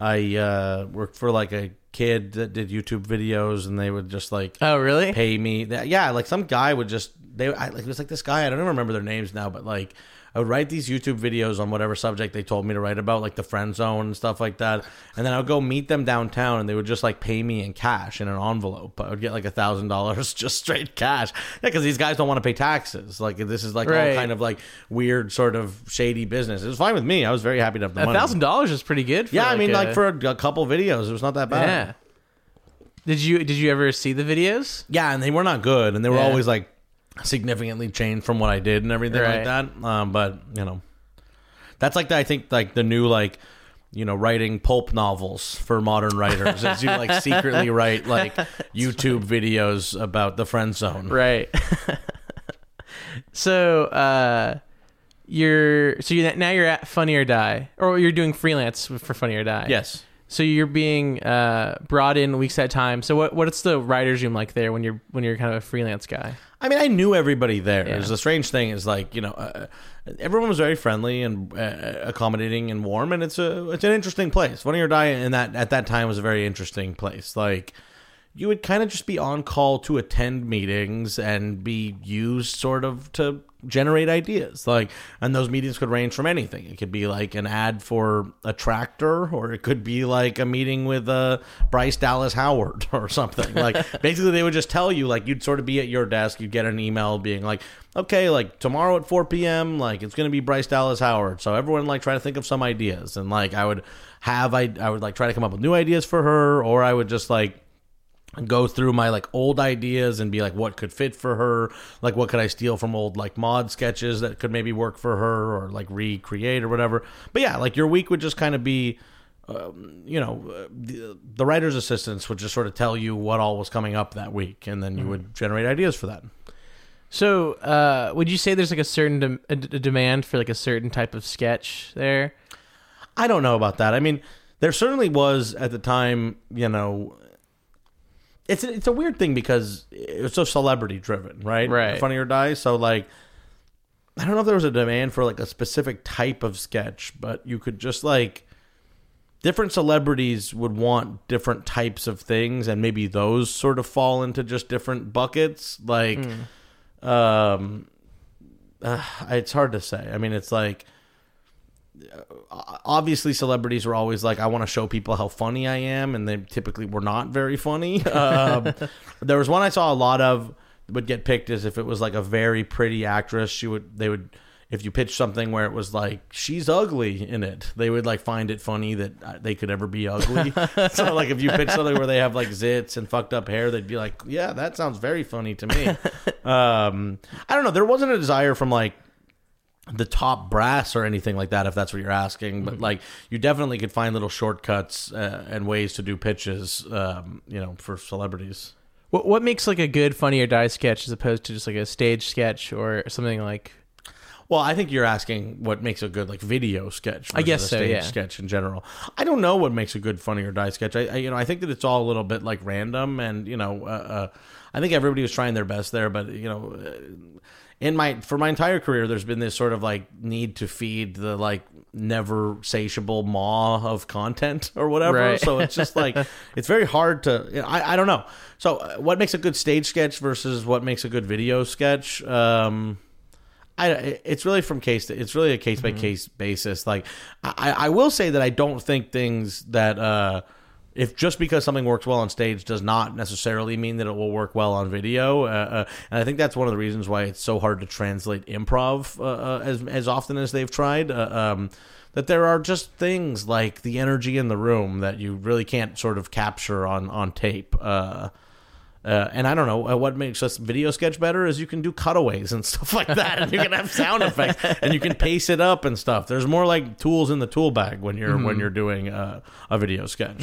[SPEAKER 2] I uh, worked for like a kid that did YouTube videos, and they would just like
[SPEAKER 1] Oh, really?
[SPEAKER 2] pay me. That, yeah, like some guy would just they. I, like it was like this guy. I don't even remember their names now, but like I would write these YouTube videos on whatever subject they told me to write about, like the friend zone and stuff like that. And then I would go meet them downtown, and they would just like pay me in cash in an envelope. I would get like a thousand dollars just straight cash. Yeah, because these guys don't want to pay taxes. Like this is like
[SPEAKER 1] Right.
[SPEAKER 2] all kind of like weird sort of shady business. It was fine with me. I was very happy to have the
[SPEAKER 1] A
[SPEAKER 2] money.
[SPEAKER 1] thousand dollars is pretty good. For
[SPEAKER 2] Yeah, I mean,
[SPEAKER 1] a-
[SPEAKER 2] like for a, a couple videos, it was not that bad.
[SPEAKER 1] yeah. Did you did you ever see the videos?
[SPEAKER 2] Yeah, and they were not good, and they were
[SPEAKER 1] Yeah.
[SPEAKER 2] always like significantly changed from what I did and everything
[SPEAKER 1] Right.
[SPEAKER 2] like that. Um, but you know, that's like the, I think like the new like you know writing pulp novels for modern writers is you like secretly write like YouTube videos about the friend zone.
[SPEAKER 1] Right. so uh, you're so you now you're at Funny or Die, or you're doing freelance for Funny or Die.
[SPEAKER 2] Yes.
[SPEAKER 1] So you're being uh, brought in weeks at a time. So what what's the writers room like there when you're when you're kind of a freelance guy?
[SPEAKER 2] I mean, I knew everybody there.
[SPEAKER 1] Yeah.
[SPEAKER 2] The strange thing is like you know, uh, everyone was very friendly and uh, accommodating and warm, and it's a it's an interesting place. Funny or Die in that at that time was a very interesting place. Like you would kind of just be on call to attend meetings and be used sort of to generate ideas like and those meetings could range from anything. It could be like an ad for a tractor or it could be like a meeting with uh, bryce dallas howard or something. Like basically they would just tell you like you'd sort of be at your desk you'd get an email being like okay like tomorrow at 4 p.m like it's gonna be bryce dallas howard so everyone like try to think of some ideas. And like i would have i, I would like try to come up with new ideas for her or i would just like go through my like old ideas and be like what could fit for her like what could i steal from old like maude sketches that could maybe work for her or like recreate or whatever but yeah like your week would just kind of be um, you know uh, the, the writer's assistants would just sort of tell you what all was coming up that week and then you would generate ideas for that
[SPEAKER 1] So uh, would you say there's like a certain dem- a, d- a demand for like a certain type of sketch there?
[SPEAKER 2] I don't know about that. I mean, there certainly was at the time, you know. It's a, it's a weird thing because it's so celebrity driven, right?
[SPEAKER 1] Right.
[SPEAKER 2] Funny or Die. So like, I don't know if there was a demand for like a specific type of sketch, but you could just like different celebrities would want different types of things, and maybe those sort of fall into just different buckets. Like, um, uh, it's hard to say. I mean, it's like obviously celebrities were always like i want to show people how funny i am and they typically were not very funny. Um, there was one i saw a lot of would get picked as if it was like a very pretty actress she would they would if you pitch something where it was like she's ugly in it they would like find it funny that uh, they could ever be ugly. So like if you pitch something where they have like zits and fucked up hair they'd be like yeah that sounds very funny to me. Um i don't know there wasn't a desire from like the top brass or anything like that if that's what you're asking but like you definitely could find little shortcuts uh, and ways to do pitches um, you know for celebrities
[SPEAKER 1] What what makes like a good Funny or Die sketch as opposed to just like a stage sketch or something like?
[SPEAKER 2] well i think you're asking what makes a good like video sketch
[SPEAKER 1] I guess
[SPEAKER 2] a
[SPEAKER 1] so,
[SPEAKER 2] stage
[SPEAKER 1] yeah.
[SPEAKER 2] sketch in general i don't know what makes a good funny or die sketch I, I you know i think that it's all a little bit like random and you know uh, uh, i think everybody was trying their best there but you know uh, in my for my entire career there's been this sort of like need to feed the like never satiable maw of content or whatever
[SPEAKER 1] Right.
[SPEAKER 2] so it's just like it's very hard to you know, I, I don't know so uh, what makes a good stage sketch versus what makes a good video sketch um I, it's really from case to it's really a case by case basis. Like I, I will say that I don't think things that uh, if just because something works well on stage does not necessarily mean that it will work well on video. Uh, uh, and I think that's one of the reasons why it's so hard to translate improv uh, uh, as as often as they've tried. Uh, um, that there are just things like the energy in the room that you really can't sort of capture on on tape. Uh, Uh, and I don't know uh, what makes us video sketch better is you can do cutaways and stuff like that, and you can have sound effects, and you can pace it up and stuff. There's more like tools in the tool bag when you're when you're doing uh, a video sketch.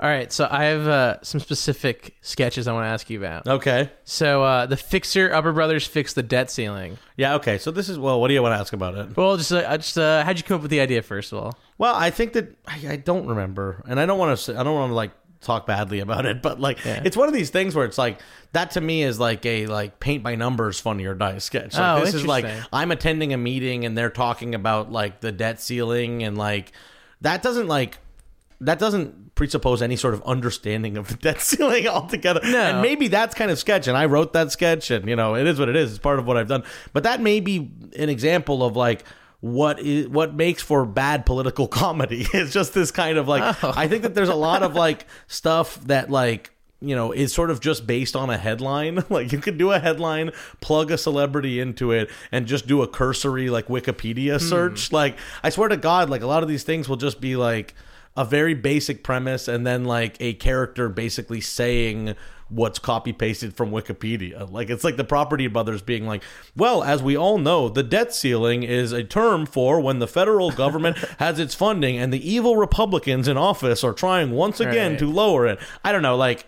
[SPEAKER 1] All right, so I have uh, some specific sketches I want to ask you about.
[SPEAKER 2] Okay,
[SPEAKER 1] So uh, the Fixer Upper Brothers fixed the debt ceiling.
[SPEAKER 2] yeah, okay. So this is well. What do you want to ask about it?
[SPEAKER 1] Well, just uh, I just uh, how'd you come up with the idea first of all?
[SPEAKER 2] Well, I think that I, I don't remember, and I don't want to. I don't want to like talk badly about it, but like
[SPEAKER 1] Yeah.
[SPEAKER 2] it's one of these things where it's like that to me is like a like paint by numbers funny or die sketch. Like,
[SPEAKER 1] Oh,
[SPEAKER 2] this is like
[SPEAKER 1] interesting.
[SPEAKER 2] I'm attending a meeting and they're talking about like the debt ceiling and like that doesn't like that doesn't presuppose any sort of understanding of the debt ceiling altogether.
[SPEAKER 1] No.
[SPEAKER 2] And maybe that's kind of sketch, and I wrote that sketch, and you know, it is what it is. It's part of what I've done. But that may be an example of like what is what makes for bad political comedy. It's just this kind of like
[SPEAKER 1] Oh.
[SPEAKER 2] I think that there's a lot of like stuff that like you know, is sort of just based on a headline. Like you could do a headline, plug a celebrity into it, and just do a cursory like Wikipedia hmm. search. Like I swear to God, like a lot of these things will just be like a very basic premise and then like a character basically saying what's copy pasted from Wikipedia. Like it's like the property brothers being like, well, as we all know, the debt ceiling is a term for when the federal government has its funding and the evil Republicans in office are trying once again
[SPEAKER 1] Right.
[SPEAKER 2] to lower it. I don't know, like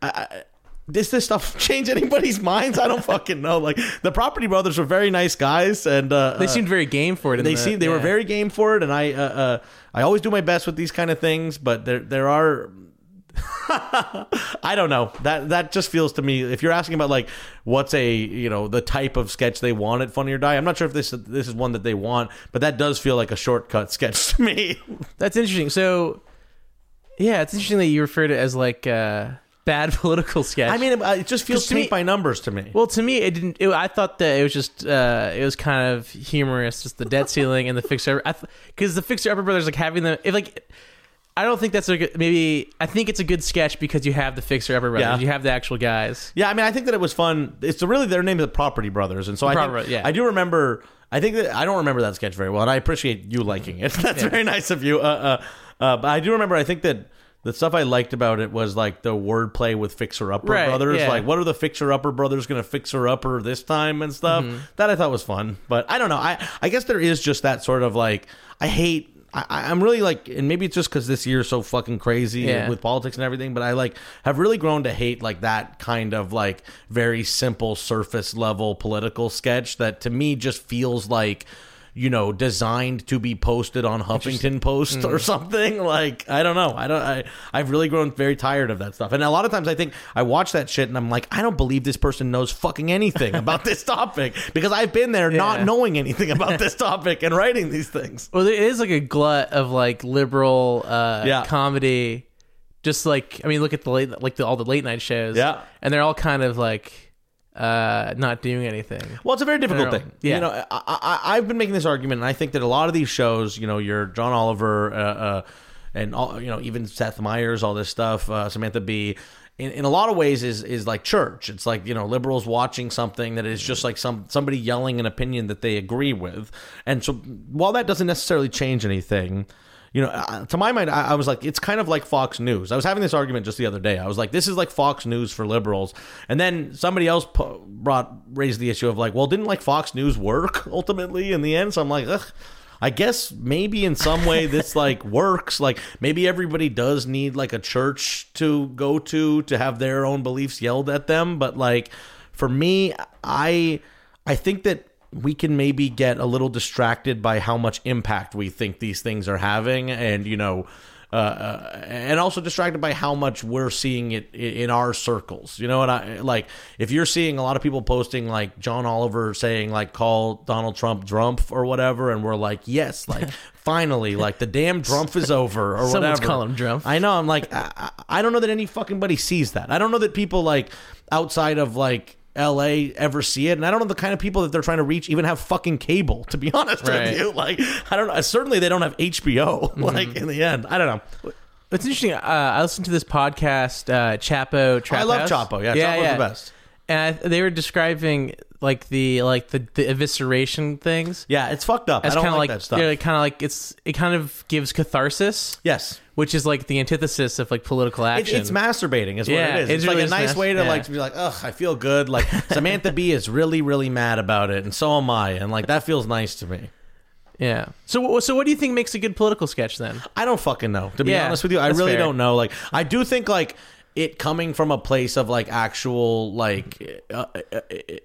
[SPEAKER 2] I, I, does this stuff change anybody's minds? I don't fucking know. Like the Property Brothers were very nice guys, and uh,
[SPEAKER 1] They
[SPEAKER 2] uh,
[SPEAKER 1] seemed very game for it.
[SPEAKER 2] they
[SPEAKER 1] the-
[SPEAKER 2] seem they were very game for it, and I uh, uh, I always do my best with these kind of things, but there there are. I don't know that that just feels to me. If you're asking about like what's a you know the type of sketch they want at Funny or Die, I'm not sure if this this is one that they want, but that does feel like a shortcut sketch to me.
[SPEAKER 1] That's interesting. So, yeah, it's interesting that you refer to it as like uh, bad political sketch.
[SPEAKER 2] I mean, it, it just feels paint
[SPEAKER 1] me-
[SPEAKER 2] by numbers to me.
[SPEAKER 1] well, to me, it didn't. It, I thought that it was just uh, it was kind of humorous, just the debt ceiling and the fixer. Because the fixer upper brothers like having the if like. I don't think that's a good. Maybe I think it's a good sketch because you have the fixer upper brothers.
[SPEAKER 2] Yeah.
[SPEAKER 1] You have the actual guys.
[SPEAKER 2] Yeah, I mean, I think that it was fun. It's really their name is the Property Brothers, and so I
[SPEAKER 1] Property
[SPEAKER 2] think,
[SPEAKER 1] yeah.
[SPEAKER 2] I do remember. I think that I don't remember that sketch very well, and I appreciate you liking it. That's very nice of you. Uh, uh, uh, but I do remember. I think that the stuff I liked about it was like the wordplay with Fixer Upper
[SPEAKER 1] Right,
[SPEAKER 2] Brothers.
[SPEAKER 1] yeah.
[SPEAKER 2] Like, what are the Fixer Upper Brothers going to fixer upper this time and stuff?
[SPEAKER 1] Mm-hmm.
[SPEAKER 2] That I thought was fun. But I don't know. I I guess there is just that sort of like I hate. I, I'm really like, and maybe it's just because this year's so fucking crazy
[SPEAKER 1] Yeah.
[SPEAKER 2] with politics and everything, but I like have really grown to hate like that kind of like very simple surface level political sketch that to me just feels like you know designed to be posted on Huffington Post or something like I don't know I don't I I've really grown very tired of that stuff and a lot of times I think I watch that shit and I'm like I don't believe this person knows fucking anything about this topic because I've been there not knowing anything about this topic and writing these things
[SPEAKER 1] Well, there is like a glut of like liberal uh,
[SPEAKER 2] Yeah.
[SPEAKER 1] comedy. Just like I mean, look at the late like the, all the late night shows.
[SPEAKER 2] Yeah.
[SPEAKER 1] and they're all kind of like uh, not doing anything.
[SPEAKER 2] Well, it's a very difficult thing.
[SPEAKER 1] Yeah.
[SPEAKER 2] You know, I, I, I've been making this argument, and I think that a lot of these shows, you know, your John Oliver, uh, uh, and all, you know, even Seth Meyers, all this stuff, uh, Samantha Bee. In, in a lot of ways, is is like church. It's like you know liberals watching something that is just like some somebody yelling an opinion that they agree with, and so while that doesn't necessarily change anything, you know, to my mind, I, was like, it's kind of like Fox News. I was having this argument just the other day. I was like, this is like Fox News for liberals. And then somebody else brought raised the issue of like, well, didn't like Fox News work ultimately in the end? So I'm like, ugh. I guess maybe in some way this like works. Like maybe everybody does need like a church to go to to have their own beliefs yelled at them. But like for me, I I think that we can maybe get a little distracted by how much impact we think these things are having, and you know. Uh, uh, and also distracted by how much we're seeing it in our circles. You know what I like? If you're seeing a lot of people posting like John Oliver saying like call Donald Trump Drumpf or whatever, and we're like, yes, like finally, like the damn Drumpf is over or
[SPEAKER 1] Someone's
[SPEAKER 2] whatever.
[SPEAKER 1] calling him Drumpf.
[SPEAKER 2] I know. I'm like, I, I I don't know that any fucking buddy sees that. I don't know that people like outside of like LA ever see it, and I don't know the kind of people that they're trying to reach even have fucking cable. To be honest
[SPEAKER 1] Right.
[SPEAKER 2] with you, like I don't know. Certainly, they don't have HBO. Like in the end, I don't know.
[SPEAKER 1] It's interesting. Uh, I listened to this podcast, uh, Chapo. Trap
[SPEAKER 2] I love
[SPEAKER 1] House.
[SPEAKER 2] Chapo. Yeah, Chapo's the best.
[SPEAKER 1] And I, they were describing like the like the, the evisceration things.
[SPEAKER 2] Yeah, it's fucked up.
[SPEAKER 1] As
[SPEAKER 2] I don't
[SPEAKER 1] kind
[SPEAKER 2] like,
[SPEAKER 1] of like
[SPEAKER 2] that stuff.
[SPEAKER 1] kind of like it's it kind of gives catharsis.
[SPEAKER 2] yes.
[SPEAKER 1] Which is like the antithesis of like political
[SPEAKER 2] It,
[SPEAKER 1] action.
[SPEAKER 2] it's masturbating, is
[SPEAKER 1] Yeah,
[SPEAKER 2] what it is.
[SPEAKER 1] it
[SPEAKER 2] It's,
[SPEAKER 1] really
[SPEAKER 2] like a nice way to
[SPEAKER 1] yeah.
[SPEAKER 2] like to be like, ugh, I feel good. Like Samantha Bee is really, really mad about it, and so am I, and like that feels nice to me.
[SPEAKER 1] yeah. So so what do you think makes a good political sketch then?
[SPEAKER 2] I don't fucking know. To be
[SPEAKER 1] Yeah,
[SPEAKER 2] honest with you, I really
[SPEAKER 1] fair.
[SPEAKER 2] don't know. Like, I do think like it coming from a place of like actual like uh, uh,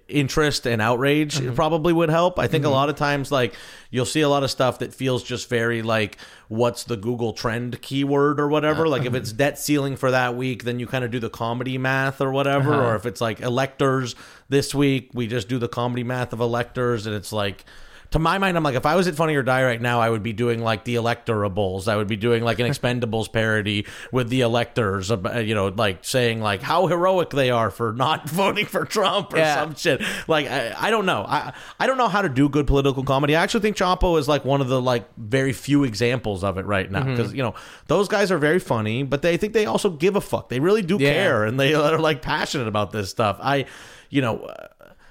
[SPEAKER 2] interest and outrage
[SPEAKER 1] Mm-hmm.
[SPEAKER 2] probably would help. I think a lot of times like you'll see a lot of stuff that feels just very like what's the Google trend keyword or whatever. Like if it's debt ceiling for that week, then you kind of do the comedy math or whatever.
[SPEAKER 1] Uh-huh.
[SPEAKER 2] Or if it's like electors this week, we just do the comedy math of electors, and it's like to my mind, I'm like, if I was at Funny or Die right now, I would be doing like the electorables. I would be doing like an Expendables parody with the electors, you know, like saying like how heroic they are for not voting for Trump or
[SPEAKER 1] Yeah.
[SPEAKER 2] some shit. Like, I, I don't know. I, I don't know how to do good political comedy. I actually think Chapo is like one of the like very few examples of it right now
[SPEAKER 1] Mm-hmm.
[SPEAKER 2] because you know those guys are very funny, but they I think they also give a fuck. They really do
[SPEAKER 1] Yeah.
[SPEAKER 2] care and they are like passionate about this stuff. I, you know.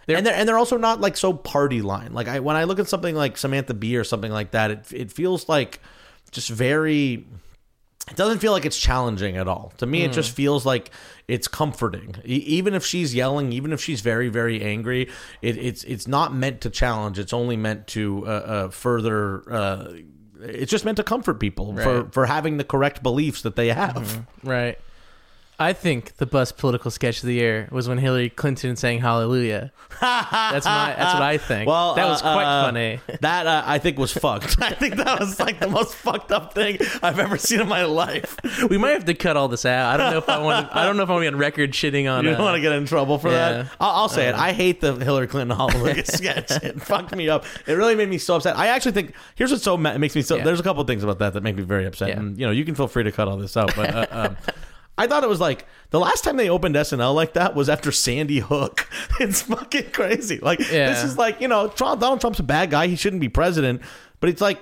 [SPEAKER 2] Uh, and they're and they're also not like so party line. Like I when I look at something like Samantha Bee or something like that, it it feels like just very. It doesn't feel like it's challenging at all. To me, it just feels like it's comforting. E- even if she's yelling, even if she's very very angry, it, it's it's not meant to challenge. It's only meant to uh, uh, further. Uh, it's just meant to comfort people for
[SPEAKER 1] Right.
[SPEAKER 2] for having the correct beliefs that they have.
[SPEAKER 1] Right. I think the best political sketch of the year was when Hillary Clinton sang "Hallelujah." That's my. That's what I think.
[SPEAKER 2] Well,
[SPEAKER 1] that was
[SPEAKER 2] uh,
[SPEAKER 1] quite
[SPEAKER 2] uh,
[SPEAKER 1] funny.
[SPEAKER 2] That uh, I think was fucked. I think that was like the most fucked up thing I've ever seen in my life.
[SPEAKER 1] we might have to cut all this out. I don't know if I want. I don't know if I want to be on record shitting on.
[SPEAKER 2] You
[SPEAKER 1] uh,
[SPEAKER 2] don't want to get in trouble for
[SPEAKER 1] yeah.
[SPEAKER 2] that. I'll, I'll say it. I hate the Hillary Clinton Hallelujah sketch. It fucked me up. It really made me so upset. I actually think here's what so ma- makes me so.
[SPEAKER 1] Yeah.
[SPEAKER 2] There's a couple of things about that that make me very upset.
[SPEAKER 1] Yeah.
[SPEAKER 2] And you know, you can feel free to cut all this out. But uh, um, I thought it was like the last time they opened SNL like that was after Sandy Hook. It's fucking crazy. Like
[SPEAKER 1] Yeah.
[SPEAKER 2] this is like you know, Trump, Donald Trump's a bad guy. He shouldn't be president. But it's like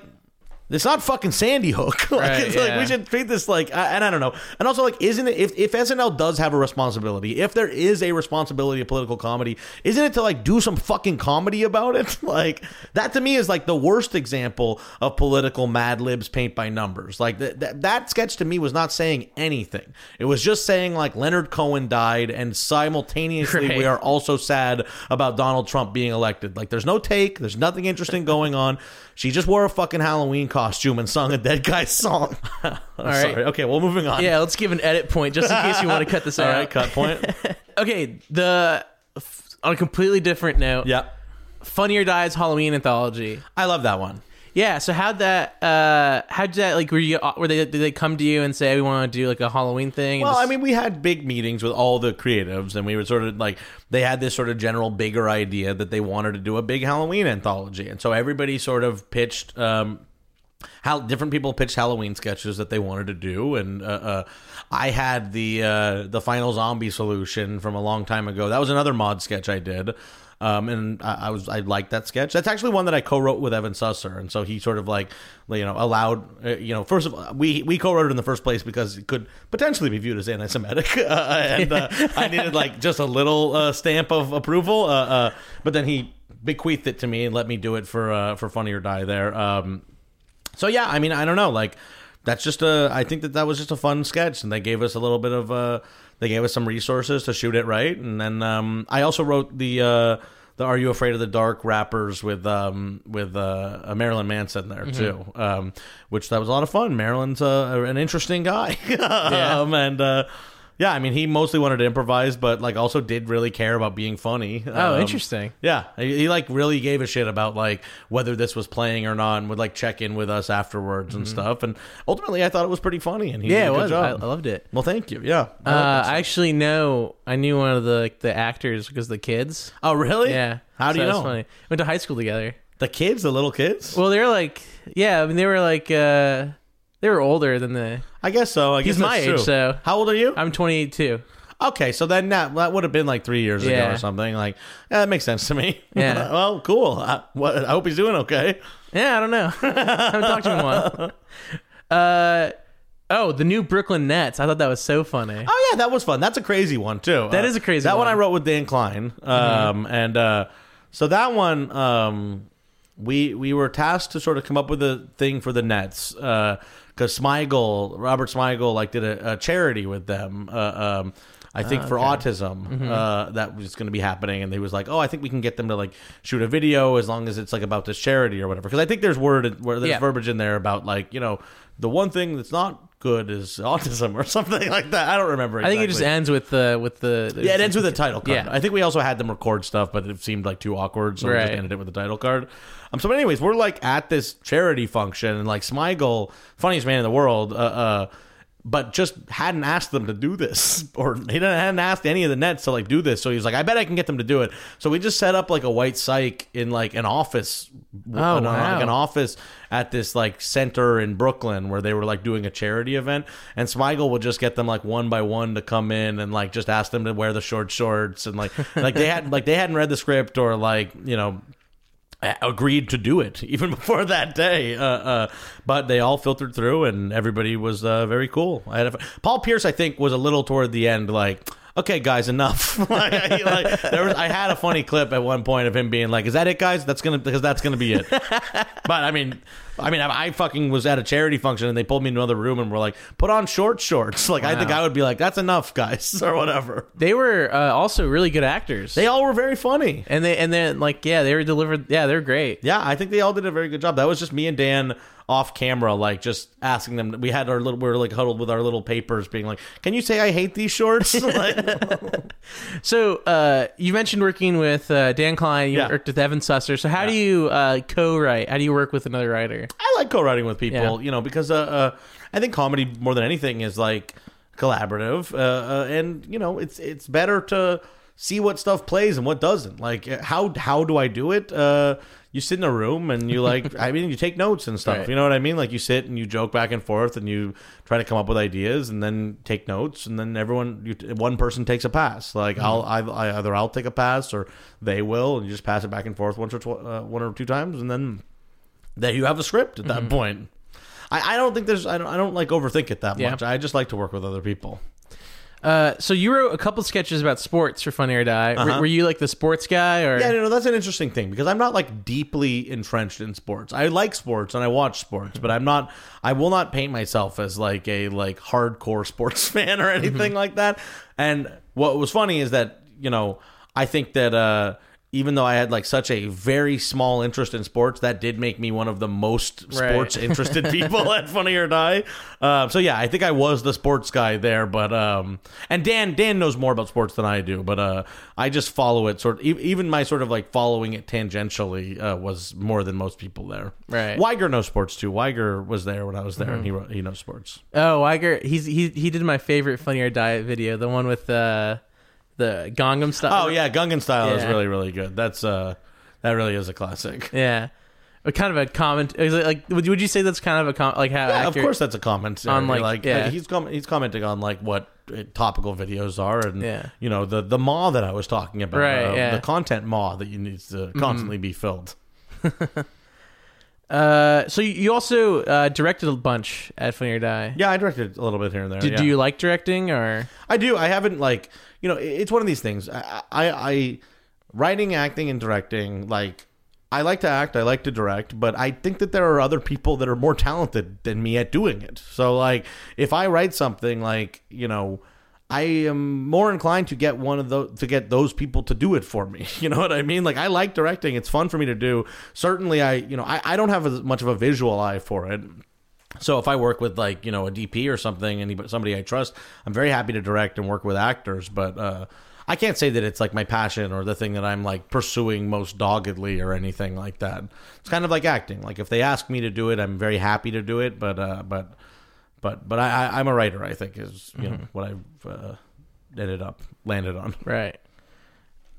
[SPEAKER 2] it's not fucking Sandy Hook. like,
[SPEAKER 1] Right,
[SPEAKER 2] it's like we should treat this like, and I don't know. And also, like, isn't it if if SNL does have a responsibility, if there is a responsibility of political comedy, isn't it to like do some fucking comedy about it? like that to me is like the worst example of political Mad Libs paint by numbers. Like that that that sketch to me was not saying anything. It was just saying like Leonard Cohen died, and simultaneously
[SPEAKER 1] Right.
[SPEAKER 2] we are also sad about Donald Trump being elected. Like there's no take, there's nothing interesting going on. She just wore a fucking Halloween costume and sung a dead guy's song. I'm
[SPEAKER 1] right.
[SPEAKER 2] sorry. Okay, well moving on.
[SPEAKER 1] Yeah, let's give an edit point just in case you want to cut this
[SPEAKER 2] All
[SPEAKER 1] out.
[SPEAKER 2] right, cut point.
[SPEAKER 1] Okay, the on a completely different note.
[SPEAKER 2] yeah.
[SPEAKER 1] Funny or Die's Halloween anthology.
[SPEAKER 2] I love that one.
[SPEAKER 1] Yeah, so how'd that uh how'd that like were you were they did they come to you and say we want to do like a Halloween thing?
[SPEAKER 2] Well, I mean, we had big meetings with all the creatives, and we were sort of like they had this sort of general bigger idea that they wanted to do a big Halloween anthology, and so everybody sort of pitched. Um, how different people pitched Halloween sketches that they wanted to do, and uh, uh, I had the uh, the final zombie solution from a long time ago. That was another Maude sketch I did. Um, and I, I was I liked that sketch. That's actually one that I co-wrote with Evan Susser, and so he sort of like you know allowed uh, you know first of all we we co-wrote it in the first place because it could potentially be viewed as anti-Semitic, uh, and uh, I needed like just a little stamp of approval. But then he bequeathed it to me and let me do it for for Funny or Die there. Um, so yeah, I mean, I don't know. Like, that's just a. I think that that was just a fun sketch, and they gave us a little bit of. Uh, they gave us some resources to shoot it right, and then um, I also wrote the. Uh, the Are You Afraid of the Dark rappers with um with uh, Marilyn Manson there too, um, which that was a lot of fun. Marilyn's uh, an interesting guy, um, and uh, yeah, I mean he mostly wanted to improvise, but like also did really care about being funny.
[SPEAKER 1] Oh,
[SPEAKER 2] Um,
[SPEAKER 1] interesting.
[SPEAKER 2] yeah, he, he, like really gave a shit about like whether this was playing or not, and would like check in with us afterwards and stuff. And ultimately, I thought it was pretty funny, and he
[SPEAKER 1] Mm-hmm. Yeah,
[SPEAKER 2] did a good
[SPEAKER 1] was. I, I loved it.
[SPEAKER 2] well, thank you. Yeah. I
[SPEAKER 1] Uh, I actually know I knew one of the like, the actors because the kids.
[SPEAKER 2] oh, really?
[SPEAKER 1] Yeah.
[SPEAKER 2] How do
[SPEAKER 1] So
[SPEAKER 2] you know?
[SPEAKER 1] Funny. Went to high school together.
[SPEAKER 2] The kids, the little kids.
[SPEAKER 1] Well, they're like, yeah, I mean, they were like, uh, they were older than the.
[SPEAKER 2] I guess so. I
[SPEAKER 1] He's
[SPEAKER 2] guess
[SPEAKER 1] my
[SPEAKER 2] that's
[SPEAKER 1] age,
[SPEAKER 2] true.
[SPEAKER 1] so
[SPEAKER 2] How old are you?
[SPEAKER 1] I'm 28 too.
[SPEAKER 2] okay, so then that that would have been like three years ago
[SPEAKER 1] Yeah.
[SPEAKER 2] or something. Like, yeah, that makes sense to me.
[SPEAKER 1] Yeah.
[SPEAKER 2] well, cool. I, what, I hope he's doing okay.
[SPEAKER 1] Yeah, I don't know. I haven't talked to him in a while. Uh, oh, the new Brooklyn Nets. I thought that was so funny.
[SPEAKER 2] Oh yeah, that was fun. That's a crazy one too.
[SPEAKER 1] That
[SPEAKER 2] Uh,
[SPEAKER 1] is a crazy
[SPEAKER 2] That one I
[SPEAKER 1] one. Mm-hmm.
[SPEAKER 2] wrote with Dan Klein, um, and uh, so that one, um, we we were tasked to sort of come up with a thing for the Nets because Smigel, Robert Smigel, like did a, a charity with them. Uh, um, I think for autism uh, that was going to be happening, and they was like, "Oh, I think we can get them to like shoot a video as long as it's like about this charity or whatever." Because I think there's word where there's
[SPEAKER 1] Yeah.
[SPEAKER 2] verbiage in there about like you know the one thing that's not good is autism or something like that. I don't remember.
[SPEAKER 1] I think it just ends with the with the
[SPEAKER 2] Yeah, it ends with a title card.
[SPEAKER 1] Yeah.
[SPEAKER 2] I think we also had them record stuff, but it seemed like too awkward, so we just ended it with the title card. Um. So, anyways, we're like at this charity function, and like Smigel, funniest man in the world, uh, uh, but just hadn't asked them to do this, or he didn't hadn't asked any of the Nets to like do this. So he was like, I bet I can get them to do it. So we just set up like a white cyc in like an office,
[SPEAKER 1] Oh,
[SPEAKER 2] an-
[SPEAKER 1] wow.
[SPEAKER 2] like an office at this like center in Brooklyn where they were like doing a charity event, and Smigel would just get them like one by one to come in and like just ask them to wear the short shorts and like like they hadn't like they hadn't read the script or like you know agreed to do it even before that day. Uh, uh, but they all filtered through, and everybody was uh, very cool. I had a, Paul Pierce, I think, was a little toward the end, like. Okay, guys, enough. like, I, like, there was, I had a funny clip at one point of him being like, "Is that it, guys? That's gonna because that's gonna be it." but I mean, I mean, I, I fucking was at a charity function and they pulled me into another room and were like, "Put on short shorts." Like I think I would be like, "That's enough, guys," or whatever.
[SPEAKER 1] They were uh, also really good actors.
[SPEAKER 2] They all were very funny.
[SPEAKER 1] and they and then like yeah, they were delivered. Yeah, they're great.
[SPEAKER 2] Yeah, I think they all did a very good job. That was just me and Dan off camera, like just asking them. We had our little, we were like huddled with our little papers, being like, "Can you say I hate these shorts?" like,
[SPEAKER 1] So uh, you mentioned working with uh, Dan Klein. You
[SPEAKER 2] Yeah.
[SPEAKER 1] worked with Evan Susser. So how do you uh, co-write? How do you work with another writer?
[SPEAKER 2] I like co-writing with people,
[SPEAKER 1] Yeah.
[SPEAKER 2] you know, because uh, uh, I think comedy more than anything is like collaborative, uh, uh, and you know, it's it's better to see what stuff plays and what doesn't. Like, how how do I do it? Uh, you sit in a room and you like, I mean, you take notes and stuff.
[SPEAKER 1] Right.
[SPEAKER 2] You know what I mean? Like, you sit and you joke back and forth and you try to come up with ideas and then take notes and then everyone, you, one person takes a pass. Like, I'll I, I either I'll take a pass or they will, and you just pass it back and forth once or tw- uh, one or two times, and then that you have a script at that
[SPEAKER 1] Mm-hmm.
[SPEAKER 2] point. I, I don't think there's I don't I don't like overthink it that
[SPEAKER 1] Yeah.
[SPEAKER 2] much. I just like to work with other people.
[SPEAKER 1] Uh, so you wrote a couple sketches about sports for Funny or Die. Were,
[SPEAKER 2] Uh-huh.
[SPEAKER 1] were you like the sports guy or?
[SPEAKER 2] Yeah, no, no, that's an interesting thing because I'm not like deeply entrenched in sports. I like sports and I watch sports, but I'm not. I will not paint myself as like a like hardcore sports fan or anything
[SPEAKER 1] Mm-hmm.
[SPEAKER 2] like that. And what was funny is that you know I think that uh, even though I had like such a very small interest in sports, that did make me one of the most
[SPEAKER 1] Right.
[SPEAKER 2] sports interested people at Funny or Die. Uh, so yeah, I think I was the sports guy there, but um, and Dan Dan knows more about sports than I do, but uh, I just follow it sort. e- Even my sort of like following it tangentially uh, was more than most people there.
[SPEAKER 1] Right.
[SPEAKER 2] Weiger knows sports too. Weiger was there when I was there, and he wrote- he knows sports.
[SPEAKER 1] Oh, Weiger. He's he he did my favorite Funny or Die video, the one with uh, the Gangnam style.
[SPEAKER 2] Oh yeah, Gangnam style is
[SPEAKER 1] Yeah.
[SPEAKER 2] really really good. That's uh, that really is a classic.
[SPEAKER 1] yeah. A kind of a comment. Is it like would would you say that's kind of a com- like how
[SPEAKER 2] Yeah, of
[SPEAKER 1] accurate?
[SPEAKER 2] course that's a comment.
[SPEAKER 1] On, like,
[SPEAKER 2] like
[SPEAKER 1] yeah.
[SPEAKER 2] he's com- he's commenting on like what uh, topical videos are and
[SPEAKER 1] Yeah.
[SPEAKER 2] you know the the maw that I was talking about,
[SPEAKER 1] Right,
[SPEAKER 2] uh,
[SPEAKER 1] yeah. Mm-hmm.
[SPEAKER 2] the content maw that you need to constantly be filled.
[SPEAKER 1] Uh, so you- also uh, directed a bunch at Funny or Die.
[SPEAKER 2] Yeah, I directed a little bit here and there.
[SPEAKER 1] Did
[SPEAKER 2] yeah.
[SPEAKER 1] do you like directing or?
[SPEAKER 2] I do. I haven't like you know. It's one of these things. I, I, I writing, acting, and directing. Like I like to act. I like to direct, but I think that there are other people that are more talented than me at doing it. So like, if I write something, like you know. I am more inclined to get one of those to get those people to do it for me. You know what I mean? Like I like directing; it's fun for me to do. Certainly, I you know I, I don't have as much of a visual eye for it. So if I work with like you know a DP or something, and somebody I trust, I'm very happy to direct and work with actors. But uh, I can't say that it's like my passion or the thing that I'm like pursuing most doggedly or anything like that. It's kind of like acting. Like if they ask me to do it, I'm very happy to do it. But uh, but but but I, I I'm a writer. I think is you know what I've uh, ended up landed on.
[SPEAKER 1] Right.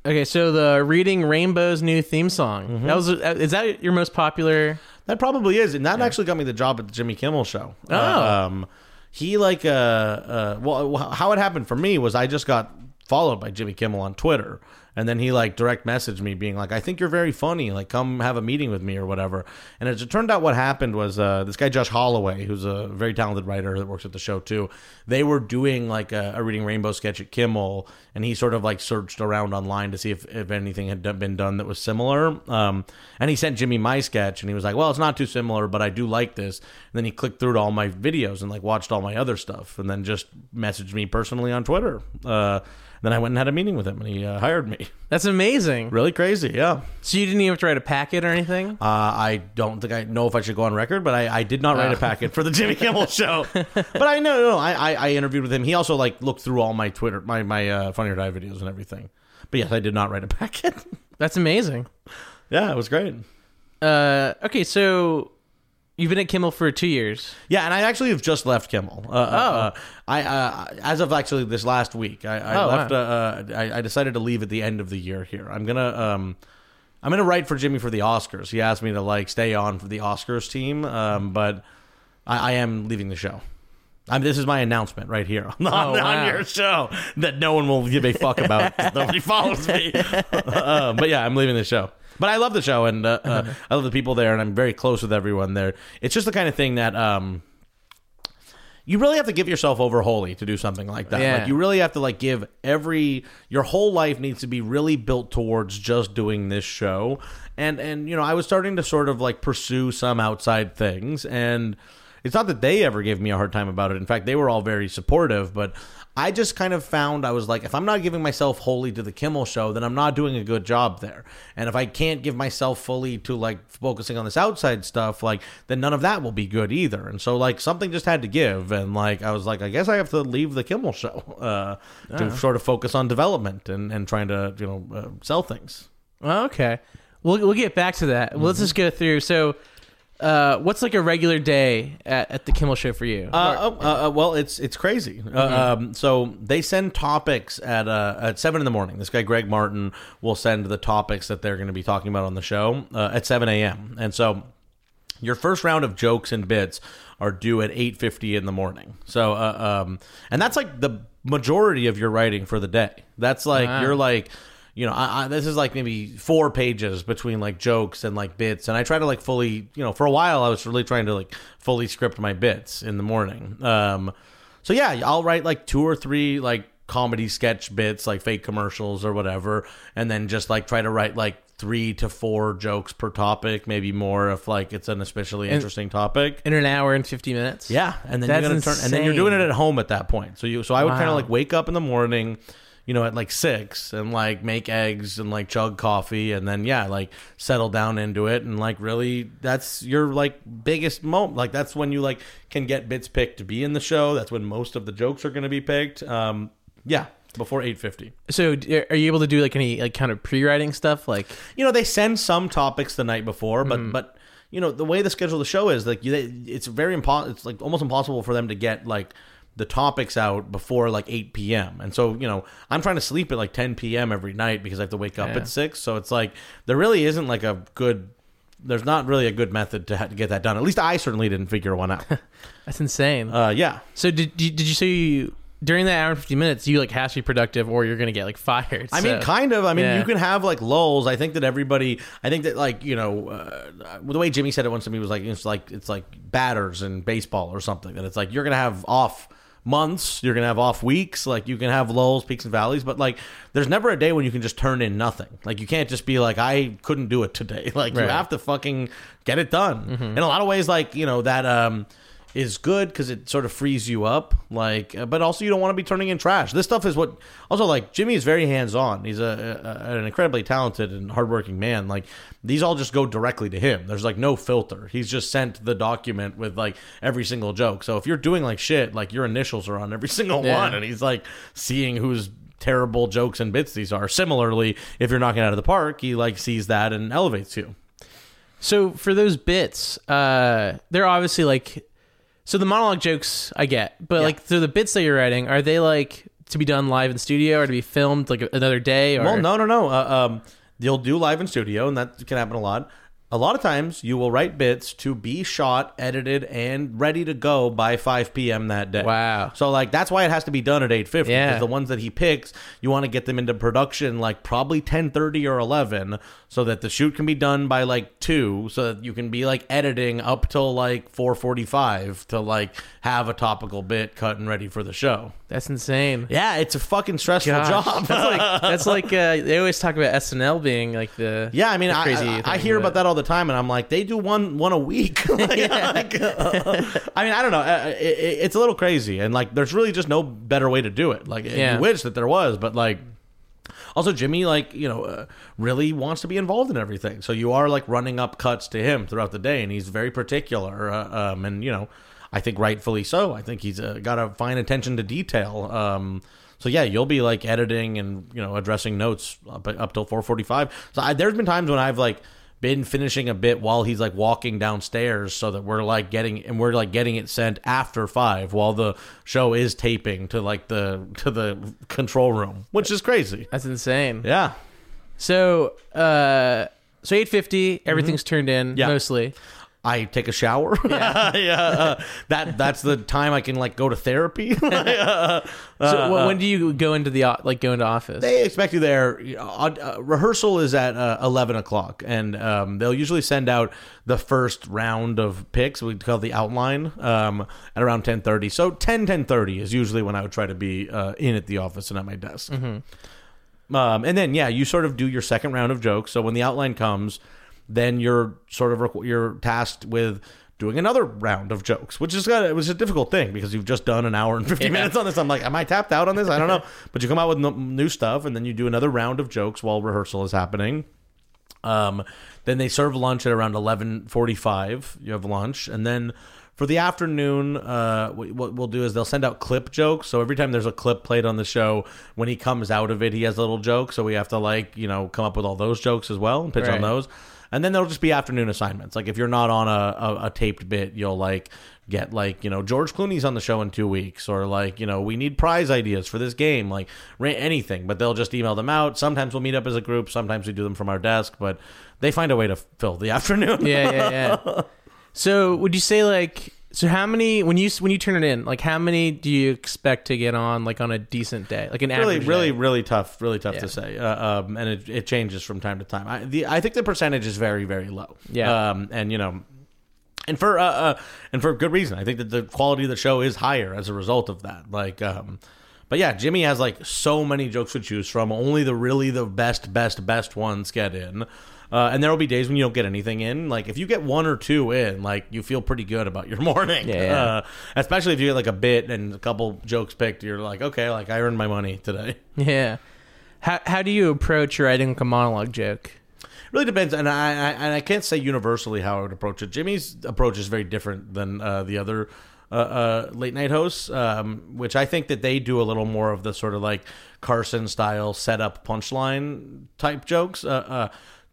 [SPEAKER 1] Okay, so the reading Rainbow's new theme song.
[SPEAKER 2] Mm-hmm.
[SPEAKER 1] That was uh, is that your most popular?
[SPEAKER 2] That probably is, and that actually got me the job at the Jimmy Kimmel show.
[SPEAKER 1] Oh.
[SPEAKER 2] Uh, um, he like uh, uh, well, how it happened for me was I just got followed by Jimmy Kimmel on Twitter, And then he like direct messaged me being like, I think you're very funny. Like, come have a meeting with me or whatever. And as it turned out, what happened was uh, this guy, Josh Holloway, who's a very talented writer that works at the show too, they were doing like a, a Reading Rainbow sketch at Kimmel. And he sort of like searched around online to see if, if anything had been done that was similar. Um, and he sent Jimmy my sketch and he was like, well, it's not too similar, but I do like this. And then he clicked through to all my videos and like watched all my other stuff and then just messaged me personally on Twitter. Uh, then I went and had a meeting with him, and he uh, hired me.
[SPEAKER 1] That's amazing.
[SPEAKER 2] Really crazy, yeah.
[SPEAKER 1] So you didn't even have to write a packet or anything?
[SPEAKER 2] Uh, I don't think I know if I should go on record, but I, I did not write a packet for the Jimmy Kimmel show. but I know, no, I, I interviewed with him. He also like looked through all my Twitter, my my uh, Funny or Die videos and everything. But yes, I did not write a packet.
[SPEAKER 1] That's amazing.
[SPEAKER 2] yeah, it was great.
[SPEAKER 1] Uh, okay, so you've been at Kimmel for two years.
[SPEAKER 2] Yeah, and I actually have just left Kimmel. Uh, uh, uh, I uh, as of actually this last week, I, I
[SPEAKER 1] Oh,
[SPEAKER 2] left.
[SPEAKER 1] wow.
[SPEAKER 2] Uh, uh, I, I decided to leave at the end of the year. Here, I'm gonna um, I'm gonna write for Jimmy for the Oscars. He asked me to like stay on for the Oscars team, um, but I, I am leaving the show. I mean, this is my announcement right here on,
[SPEAKER 1] Oh, wow.
[SPEAKER 2] on your show that no one will give a fuck about. Nobody follows me. um, but yeah, I'm leaving the show. But I love the show, and uh, uh, I love the people there, and I'm very close with everyone there. It's just the kind of thing that um, you really have to give yourself over wholly to do something like that.
[SPEAKER 1] Yeah.
[SPEAKER 2] Like you really have to like give every your whole life needs to be really built towards just doing this show. And and you know, I was starting to sort of like pursue some outside things and it's not that they ever gave me a hard time about it. In fact, they were all very supportive, but I just kind of found I was like, if I'm not giving myself wholly to the Kimmel show, then I'm not doing a good job there. And if I can't give myself fully to like focusing on this outside stuff, like then none of that will be good either. And so like something just had to give, and like I was like, I guess I have to leave the Kimmel show uh, to sort of focus on development and and trying to you know uh, sell things.
[SPEAKER 1] Okay. We'll we'll get back to that. Well, let's just go through. So, uh, what's like a regular day at, at the Kimmel Show for you?
[SPEAKER 2] Uh, oh, uh, uh, well, it's it's crazy. Uh, um, so they send topics at uh, at seven in the morning. This guy Greg Martin will send the topics that they're going to be talking about on the show uh, at seven a.m. And so your first round of jokes and bits are due at 8.50 in the morning so uh, um, and that's like the majority of your writing for the day that's like
[SPEAKER 1] Wow.
[SPEAKER 2] you're like you know I, I, this is like maybe four pages between like jokes and like bits. And i try to like fully you know for a while i was really trying to like fully script my bits in the morning. Um, so yeah i'll write like two or three like comedy sketch bits like fake commercials or whatever and then just like try to write like three to four jokes per topic maybe more if like it's an especially interesting topic.
[SPEAKER 1] in an hour and fifty minutes.
[SPEAKER 2] yeah and then
[SPEAKER 1] That's
[SPEAKER 2] you're gonna turn and then you're doing it at home at that point. So you so i would kind of like wake up in the morning you know at like six and like make eggs and like chug coffee and then yeah like settle down into it and like really that's your like biggest moment like that's when you like can get bits picked to be in the show. That's when most of the jokes are going to be picked. Um yeah before 850
[SPEAKER 1] So, are you able to do like any like kind of pre-writing stuff? Like,
[SPEAKER 2] you know they send some topics the night before but but you know the way the schedule of the show is like you, it's very impo- it's like almost impossible for them to get like the topics out before like 8 p.m and so you know i'm trying to sleep at like 10 p.m every night because i have to wake up
[SPEAKER 1] Yeah.
[SPEAKER 2] at 6 so it's like there really isn't like a good there's not really a good method to, ha- to get that done at least i certainly didn't figure one out
[SPEAKER 1] that's insane.
[SPEAKER 2] uh, yeah
[SPEAKER 1] so, did you, did you say you during that hour and fifty minutes you like have to be productive, or you're gonna get like fired?
[SPEAKER 2] I mean, kind of. I mean,
[SPEAKER 1] yeah.
[SPEAKER 2] you can have like lulls. I think that everybody. I think that like you know, uh, the way Jimmy said it once to me was like it's like it's like batters in baseball or something. That it's like you're gonna have off months, you're gonna have off weeks. Like you can have lulls, peaks and valleys, but like there's never a day when you can just turn in nothing. Like you can't just be like I couldn't do it today. Like you have to fucking get it done. In a lot of ways, like you know that. um is good because it sort of frees you up like uh, but also you don't want to be turning in trash. This stuff is what also like jimmy is very hands-on. He's a, a an incredibly talented and hardworking man. Like these all just go directly to him. There's like no filter. He's just sent the document with like every single joke. So if you're doing like shit like your initials are on every single
[SPEAKER 1] Yeah.
[SPEAKER 2] one and he's like seeing who's terrible jokes and bits these are. Similarly if you're knocking out of the park he like sees that and elevates you.
[SPEAKER 1] So for those bits, uh, they're obviously like, so the monologue jokes I get, but
[SPEAKER 2] Yeah.
[SPEAKER 1] like, so the bits that you're writing, are they like to be done live in studio or to be filmed like another day? Or
[SPEAKER 2] Well, no, no, no. Uh, um, you'll do live in studio, and that can happen a lot. A lot of times you will write bits to be shot, edited, and ready to go by 5 p.m. that day.
[SPEAKER 1] Wow.
[SPEAKER 2] So like that's why it has to be done at 8:50
[SPEAKER 1] Yeah.
[SPEAKER 2] because the ones that he picks, you want to get them into production like probably 10:30 or 11 so that the shoot can be done by like 2 so that you can be like editing up till like 4:45 to like have a topical bit cut and ready for the show.
[SPEAKER 1] That's insane.
[SPEAKER 2] Yeah, it's a fucking stressful
[SPEAKER 1] Gosh,
[SPEAKER 2] job.
[SPEAKER 1] That's like that's like uh, they always talk about SNL being like the
[SPEAKER 2] Yeah, I mean, I,
[SPEAKER 1] crazy
[SPEAKER 2] I, I hear about that all the time, and I'm like, they do one one a week. Like, like, uh, I mean, I don't know. Uh, it, it- it's a little crazy, and like, there's really just no better way to do it. Like,
[SPEAKER 1] Yeah.
[SPEAKER 2] you wish that there was, but like, also Jimmy, like, you know, uh, really wants to be involved in everything. So you are like running up cuts to him throughout the day, and he's very particular. Uh, um, and you know, I think rightfully so. I think he's uh, got a fine attention to detail. Um, so yeah, you'll be like editing and you know addressing notes up, up till four forty five. So I, there's been times when I've like been finishing a bit while he's like walking downstairs, so that we're like getting and we're like getting it sent after five while the show is taping to like the to the control room, which is crazy.
[SPEAKER 1] That's insane.
[SPEAKER 2] Yeah.
[SPEAKER 1] So uh so 850 everything's turned in
[SPEAKER 2] Mm-hmm. Yeah.
[SPEAKER 1] mostly.
[SPEAKER 2] I take a shower. Yeah, uh, that that's the time I can like go to therapy. Uh,
[SPEAKER 1] So wh- when do you go into the like go into office?
[SPEAKER 2] They expect you there. Uh, rehearsal is at uh, eleven o'clock, and um, they'll usually send out the first round of picks. We call the outline um, at around ten thirty. So 10, 10.30 is usually when I would try to be uh, in at the office and at my desk. Um, and then yeah, you sort of do your second round of jokes. So when the outline comes, then you're sort of requ- you're tasked with doing another round of jokes, which is it was a difficult thing because you've just done an hour and fifty
[SPEAKER 1] Yeah.
[SPEAKER 2] minutes on this. I'm like, am I tapped out on this? I don't know. but you come out with no, new stuff, and then you do another round of jokes while rehearsal is happening. Um, then they serve lunch at around eleven forty-five. You have lunch, and then for the afternoon, uh, what we'll do is they'll send out clip jokes. So every time there's a clip played on the show, when he comes out of it, he has a little joke. So we have to like you know come up with all those jokes as well and pitch on those. And then there'll just be afternoon assignments. Like if you're not on a, a, a taped bit, you'll like get like you know George Clooney's on the show in two weeks, or like you know we need prize ideas for this game, like anything. But they'll just email them out. Sometimes we'll meet up as a group. Sometimes we do them from our desk. But they find a way to fill the afternoon.
[SPEAKER 1] yeah, yeah, yeah. so would you say like so how many when you when you turn it in like how many do you expect to get on like on a decent day like an
[SPEAKER 2] really,
[SPEAKER 1] average
[SPEAKER 2] really,
[SPEAKER 1] day?
[SPEAKER 2] really tough. Really tough
[SPEAKER 1] Yeah.
[SPEAKER 2] to say. Uh, um, and it, it changes from time to time. I, the, I think the percentage is very, very low.
[SPEAKER 1] Yeah.
[SPEAKER 2] Um, and you know, and for uh, uh, and for good reason. I think that the quality of the show is higher as a result of that. Like, um, but yeah, Jimmy has like so many jokes to choose from. Only the really the best, best, best ones get in. Uh, and there will be days when you don't get anything in. Like if you get one or two in, like you feel pretty good about your morning.
[SPEAKER 1] Yeah, yeah.
[SPEAKER 2] Uh, especially if you get like a bit and a couple jokes picked, you're like, okay, like I earned my money today.
[SPEAKER 1] yeah how how do you approach writing like a monologue joke
[SPEAKER 2] really depends, and I, I and I can't say universally how I would approach it. Jimmy's approach is very different than uh, the other uh, uh, late night hosts, um, which I think that they do a little more of the sort of like Carson style setup punchline type jokes.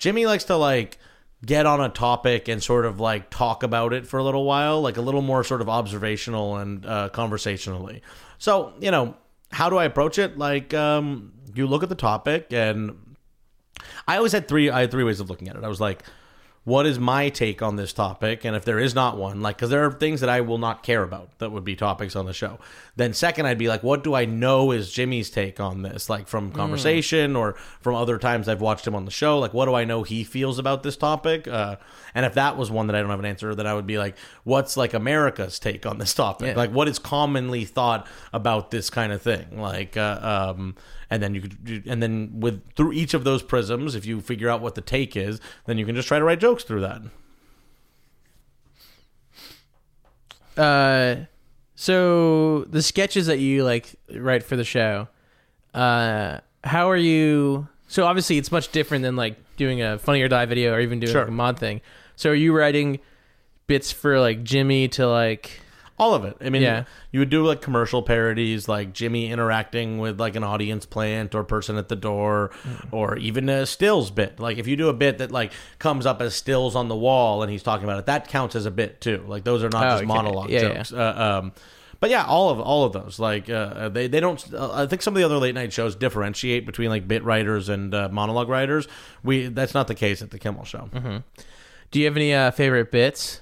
[SPEAKER 2] Jimmy likes to like get on a topic and sort of like talk about it for a little while, like a little more sort of observational and uh, conversationally. So you know, how do I approach it? Like, um, you look at the topic and I always had three. I had three ways of looking at it. I was like, "What is my take on this topic?" And if there is not one, like, because there are things that I will not care about that would be topics on the show. Then second, I'd be like, "What do I know is Jimmy's take on this? Like from conversation or from other times I've watched him on the show. Like, what do I know he feels about this topic?" Uh, and if that was one that I don't have an answer, then I would be like, "What's like America's take on this topic?
[SPEAKER 1] Yeah.
[SPEAKER 2] Like, what is commonly thought about this kind of thing? Like, uh, um." And then you could and then with through each of those prisms if you figure out what the take is then you can just try to write jokes through that
[SPEAKER 1] uh so the sketches that you like write for the show uh how are you so obviously it's much different than like doing a funny or die video or even doing
[SPEAKER 2] Sure.
[SPEAKER 1] like a Maude thing so are you writing bits for like jimmy to like
[SPEAKER 2] all of it i mean
[SPEAKER 1] Yeah.
[SPEAKER 2] you would do like commercial parodies like jimmy interacting with like an audience plant or person at the door or even a stills bit like if you do a bit that like comes up as stills on the wall and he's talking about it that counts as a bit too like those are not
[SPEAKER 1] Oh,
[SPEAKER 2] just
[SPEAKER 1] okay.
[SPEAKER 2] monologue
[SPEAKER 1] Yeah, yeah.
[SPEAKER 2] jokes Uh, um but yeah, all of all of those, like uh, they they don't. Uh, I think some of the other late night shows differentiate between like bit writers and uh, monologue writers. We that's not the case at the Kimmel Show.
[SPEAKER 1] Do you have any uh, favorite bits?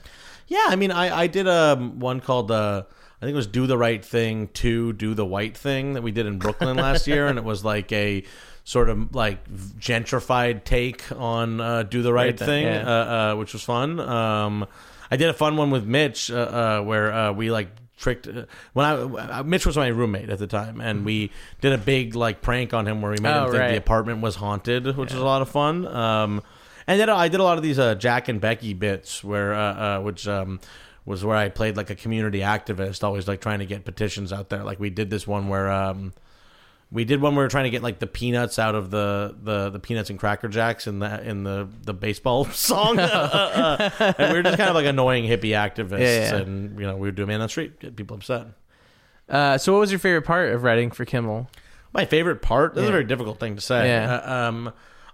[SPEAKER 2] Yeah, I mean, I I did um one called uh I think it was "Do the Right Thing" to "Do the White Thing" that we did in Brooklyn last year, and it was like a sort of like gentrified take on uh, "Do the Right,
[SPEAKER 1] Right thing,
[SPEAKER 2] Thing,"
[SPEAKER 1] yeah.
[SPEAKER 2] uh, uh, which was fun. Um, I did a fun one with Mitch uh, uh, where uh, we like tricked uh, when I uh, Mitch was my roommate at the time, and we did a big like prank on him where we made
[SPEAKER 1] Oh,
[SPEAKER 2] him think
[SPEAKER 1] right.
[SPEAKER 2] the apartment was haunted, which was a lot of fun. Um, and then I did a lot of these uh, Jack and Becky bits where, uh, uh, which um, was where I played like a community activist, always like trying to get petitions out there. Like we did this one where um, we did one where we were trying to get like the peanuts out of the, the, the peanuts and cracker jacks in the in the, the baseball song, and we were just kind of like annoying hippie activists,
[SPEAKER 1] Yeah, yeah.
[SPEAKER 2] and you know we would do a man on the street, get people upset.
[SPEAKER 1] Uh, so, what was your favorite part of writing for Kimmel?
[SPEAKER 2] My favorite part. This is
[SPEAKER 1] Yeah.
[SPEAKER 2] a very difficult thing to say.
[SPEAKER 1] Yeah.
[SPEAKER 2] Uh, um,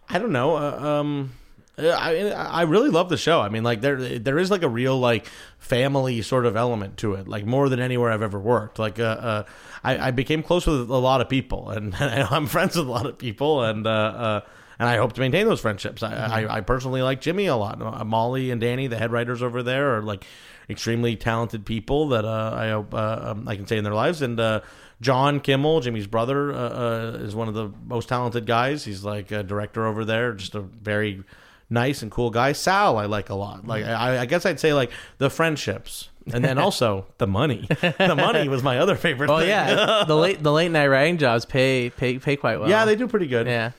[SPEAKER 2] I don't know. Uh, um, I I really love the show. I mean, like there there is like a real like family sort of element to it, like more than anywhere I've ever worked. Like uh, uh I, I became close with a lot of people, and, I'm friends with a lot of people, and uh, uh and I hope to maintain those friendships. I, I, I personally like Jimmy a lot. Uh, Molly and Danny, the head writers over there, are like extremely talented people that uh, I hope uh, um, I can say in their lives. And uh, John Kimmel, Jimmy's brother, uh, uh, is one of the most talented guys. He's like a director over there, just a very nice and cool guy. Sal, I like a lot. Like I, I guess I'd say like the friendships. And then also the money. The money was my other favorite.
[SPEAKER 1] Oh
[SPEAKER 2] thing.
[SPEAKER 1] yeah, the late the late night writing jobs pay pay pay quite well.
[SPEAKER 2] yeah, they do pretty good.
[SPEAKER 1] yeah.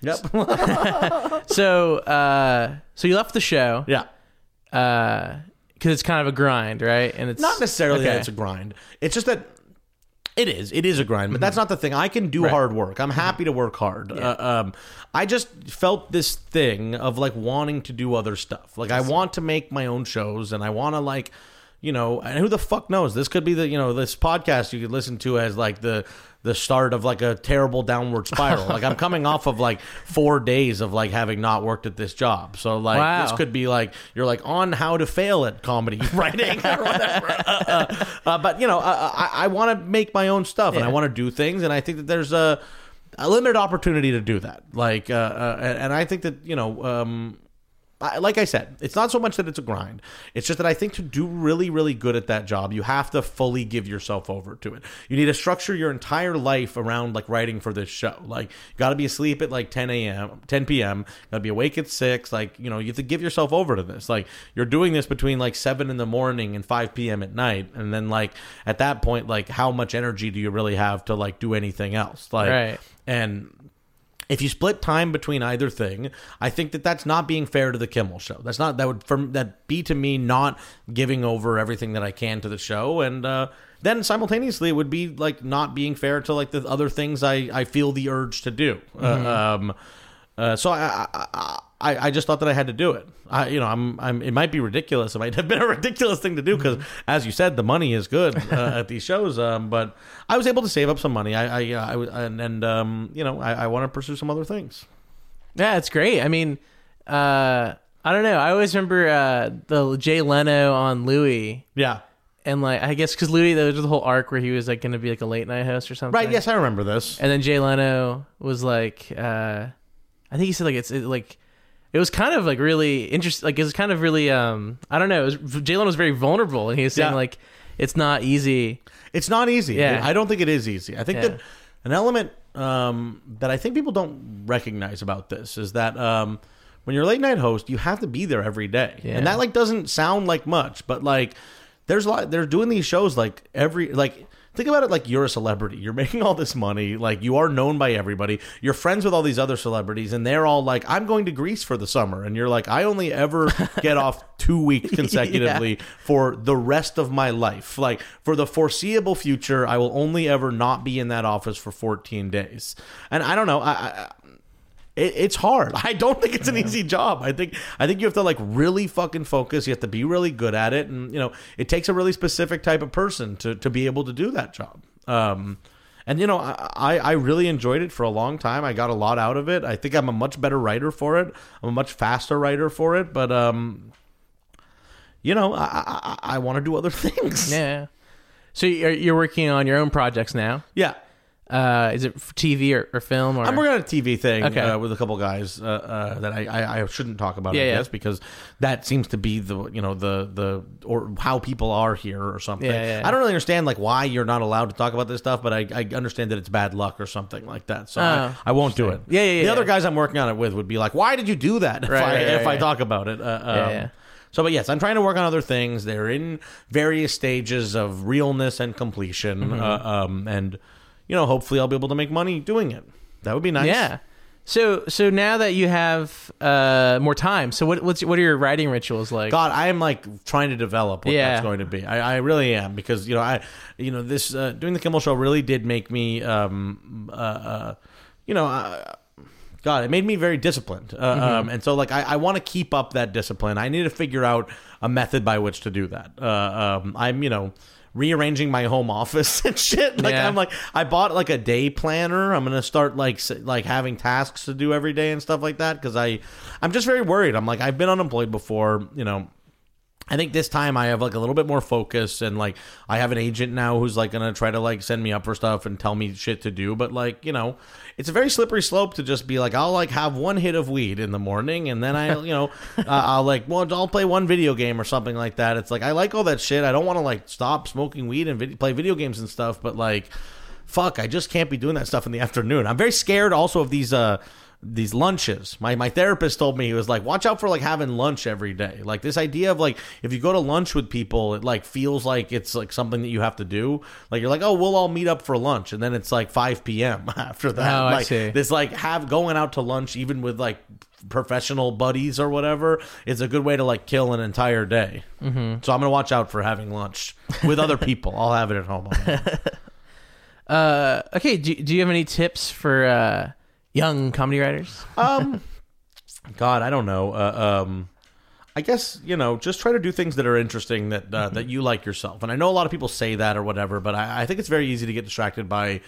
[SPEAKER 2] Yep.
[SPEAKER 1] So uh, so you left the show
[SPEAKER 2] yeah.
[SPEAKER 1] because it's kind of a grind, right? And it's
[SPEAKER 2] Not necessarily
[SPEAKER 1] okay.
[SPEAKER 2] that it's a grind. It's just that it is. It is a grind, but that's not the thing. I can do
[SPEAKER 1] Right.
[SPEAKER 2] hard work. I'm happy to work hard. Uh, um, I just felt this thing of like wanting to do other stuff. Like I want to make my own shows, and I want to like. You know, and who the fuck knows? This could be the you know this podcast you could listen to as like the the start of like a terrible downward spiral. like I'm coming off of like four days of like having not worked at this job, so like
[SPEAKER 1] Wow.
[SPEAKER 2] this could be like you're like on how to fail at comedy writing or whatever. Uh, uh, but you know, I, I, I want to make my own stuff and I want to do things, and I think that there's a, a limited opportunity to do that. Like, uh, uh, and, and I think that you know. Um, like I said, it's not so much that it's a grind. It's just that I think to do really, really good at that job, you have to fully give yourself over to it. You need to structure your entire life around like writing for this show. Like, you got to be asleep at like 10 a.m., 10 p.m. Got to be awake at six. Like, you know, you have to give yourself over to this. Like, you're doing this between like seven in the morning and 5 p.m. at night, and then like at that point, like, how much energy do you really have to like do anything else? Like,
[SPEAKER 1] Right.
[SPEAKER 2] and if you split time between either thing, I think that that's not being fair to the Kimmel show. That's not that would for that be to me not giving over everything that I can to the show, and uh, then simultaneously it would be like not being fair to like the other things I I feel the urge to do. Uh, um, uh, so I, I I I just thought that I had to do it. I you know I'm I'm it might be ridiculous. It might have been a ridiculous thing to do because as you said, the money is good uh, at these shows. Um, but I was able to save up some money. I I, I and, and um you know I, I want to pursue some other things.
[SPEAKER 1] Yeah, it's great. I mean, uh, I don't know. I always remember uh, the Jay Leno on Louis,
[SPEAKER 2] Yeah.
[SPEAKER 1] and like I guess because Louis, there was the whole arc where he was like going to be like a late night host or something.
[SPEAKER 2] Right. Yes, I remember this.
[SPEAKER 1] And then Jay Leno was like, uh, I think he said like it's it, like. It was kind of like really interesting. Like it was kind of really, um, I don't know. It was, Jay Leno was very vulnerable, and he was saying
[SPEAKER 2] Yeah.
[SPEAKER 1] like, it's not easy.
[SPEAKER 2] It's not easy.
[SPEAKER 1] Yeah.
[SPEAKER 2] I don't think it is easy. I think
[SPEAKER 1] Yeah.
[SPEAKER 2] that an element um, that I think people don't recognize about this is that um, when you're a late night host, you have to be there every day,
[SPEAKER 1] Yeah.
[SPEAKER 2] and that like doesn't sound like much, but like there's a lot. They're doing these shows like every like. Think about it like you're a celebrity. You're making all this money. Like you are known by everybody. You're friends with all these other celebrities, and they're all like, "I'm going to Greece for the summer," and you're like, "I only ever get off two weeks consecutively for the rest of my life. Like for the foreseeable future, I will only ever not be in that office for 14 days." And I don't know. I, I it, it's hard. I don't think it's an easy job. I think I think you have to like really fucking focus. You have to be really good at it, and you know it takes a really specific type of person to to be able to do that job. Um, and you know I, I really enjoyed it for a long time. I got a lot out of it. I think I'm a much better writer for it. I'm a much faster writer for it. But um, you know I I, I want to do other things.
[SPEAKER 1] Yeah. So you're, you're working on your own projects now.
[SPEAKER 2] Yeah.
[SPEAKER 1] Uh, is it TV or, or film? Or
[SPEAKER 2] I'm working on a TV thing
[SPEAKER 1] Okay.
[SPEAKER 2] uh, with a couple guys uh, uh, that I, I, I shouldn't talk about,
[SPEAKER 1] Yeah,
[SPEAKER 2] I
[SPEAKER 1] yeah.
[SPEAKER 2] guess, because that seems to be the you know the the or how people are here or something.
[SPEAKER 1] Yeah, yeah.
[SPEAKER 2] I don't really understand like why you're not allowed to talk about this stuff, but I, I understand that it's bad luck or something like that. So I,
[SPEAKER 1] Oh,
[SPEAKER 2] I won't do it.
[SPEAKER 1] Yeah, yeah,
[SPEAKER 2] The other guys I'm working on it with would be like, why did you do that? If
[SPEAKER 1] Right,
[SPEAKER 2] I
[SPEAKER 1] right, right,
[SPEAKER 2] I talk about it. Uh, um,
[SPEAKER 1] Yeah, yeah.
[SPEAKER 2] So, but yes, I'm trying to work on other things. They're in various stages of realness and completion,
[SPEAKER 1] Mm-hmm.
[SPEAKER 2] uh, um, and you know, hopefully, I'll be able to make money doing it. That would be nice.
[SPEAKER 1] Yeah. So so now that you have uh, more time, so what what's what are your writing rituals like?
[SPEAKER 2] God, I am like trying to develop what
[SPEAKER 1] Yeah.
[SPEAKER 2] that's going to be. I, I really am because you know I, you know this uh, doing the Kimmel Show really did make me, um, uh, uh, you know, uh, God, it made me very disciplined, uh,
[SPEAKER 1] Mm-hmm.
[SPEAKER 2] um, and so like I, I want to keep up that discipline. I need to figure out a method by which to do that. Uh, um, I'm you know. Rearranging my home office and shit. Like
[SPEAKER 1] Yeah.
[SPEAKER 2] I'm like I bought like a day planner. I'm gonna start like s- like having tasks to do every day and stuff like that because I I'm just very worried. I'm like I've been unemployed before. You know, I think this time I have like a little bit more focus and like I have an agent now who's like gonna try to like send me up for stuff and tell me shit to do. But like you know, it's a very slippery slope to just be like I'll like have one hit of weed in the morning and then I you know uh, I'll like well I'll play one video game or something like that. It's like I like all that shit. I don't want to like stop smoking weed and vid- play video games and stuff. But like fuck, I just can't be doing that stuff in the afternoon. I'm very scared also of these uh these lunches. My my therapist told me he was like, watch out for like having lunch every day. Like this idea of like if you go to lunch with people, it like feels like it's like something that you have to do. Like you're like, oh, we'll all meet up for lunch, and then it's like 5 p.m. after that.
[SPEAKER 1] Oh, I see.
[SPEAKER 2] this like have going out to lunch even with like professional buddies or whatever is a good way to like kill an entire day. Mm-hmm. So I'm gonna watch out for having lunch with other people. I'll have it at home.
[SPEAKER 1] Uh, okay, do, do you have any tips for uh, young comedy writers?
[SPEAKER 2] Um, God, I don't know. Uh, um, I guess you know, just try to do things that are interesting that uh, that you like yourself. And I know a lot of people say that or whatever, but I, I think it's very easy to get distracted by,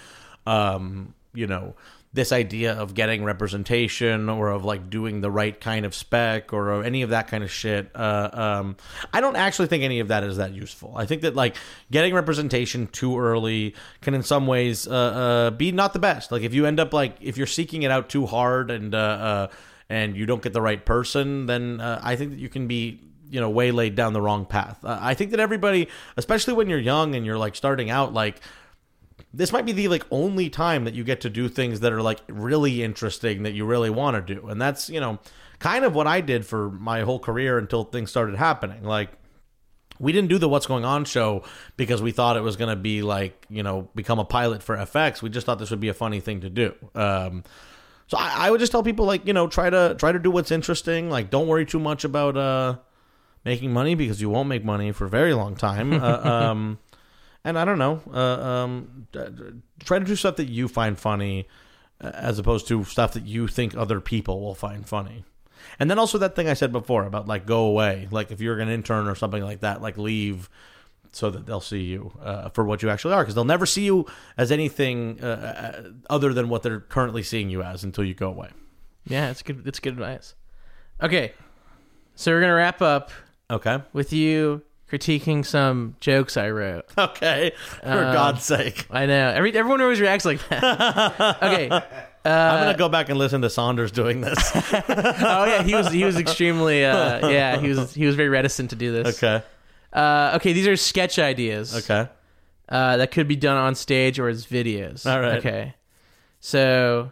[SPEAKER 2] um, you know, this idea of getting representation or of like doing the right kind of spec or any of that kind of shit. Uh, um, I don't actually think any of that is that useful. I think that like getting representation too early can in some ways uh, uh, be not the best. Like if you end up like if you're seeking it out too hard and uh, uh, and you don't get the right person, then uh, I think that you can be you know waylaid down the wrong path. I think that everybody, especially when you're young and you're like starting out, like this might be the like only time that you get to do things that are like really interesting that you really want to do. And that's you know kind of what i did for my whole career until things started happening. Like we didn't do the what's going on show because we thought it was going to be like you know become a pilot for fx we just thought this would be a funny thing to do. Um, so I, I would just tell people like you know try to try to do what's interesting. Like don't worry too much about uh making money because you won't make money for a very long time. Uh, um and I don't know, uh, um, try to do stuff that you find funny, uh, as opposed to stuff that you think other people will find funny. And then also that thing I said before about like go away, like if you're an intern or something like that, like leave so that they'll see you uh, for what you actually are, because they'll never see you as anything uh, uh, other than what they're currently seeing you as until you go away.
[SPEAKER 1] Yeah, it's good. It's good advice. Okay, so we're gonna wrap up
[SPEAKER 2] Okay.
[SPEAKER 1] with you critiquing some jokes I wrote.
[SPEAKER 2] Okay. For
[SPEAKER 1] Um,
[SPEAKER 2] God's sake.
[SPEAKER 1] I know every everyone always reacts like that. okay.
[SPEAKER 2] I'm gonna go back and listen to Saunders doing this.
[SPEAKER 1] Oh yeah, he was he was extremely uh, yeah he was he was very reticent to do this.
[SPEAKER 2] okay.
[SPEAKER 1] Uh, okay, these are sketch ideas.
[SPEAKER 2] Okay.
[SPEAKER 1] Uh, that could be done on stage or as videos.
[SPEAKER 2] All right.
[SPEAKER 1] Okay. So,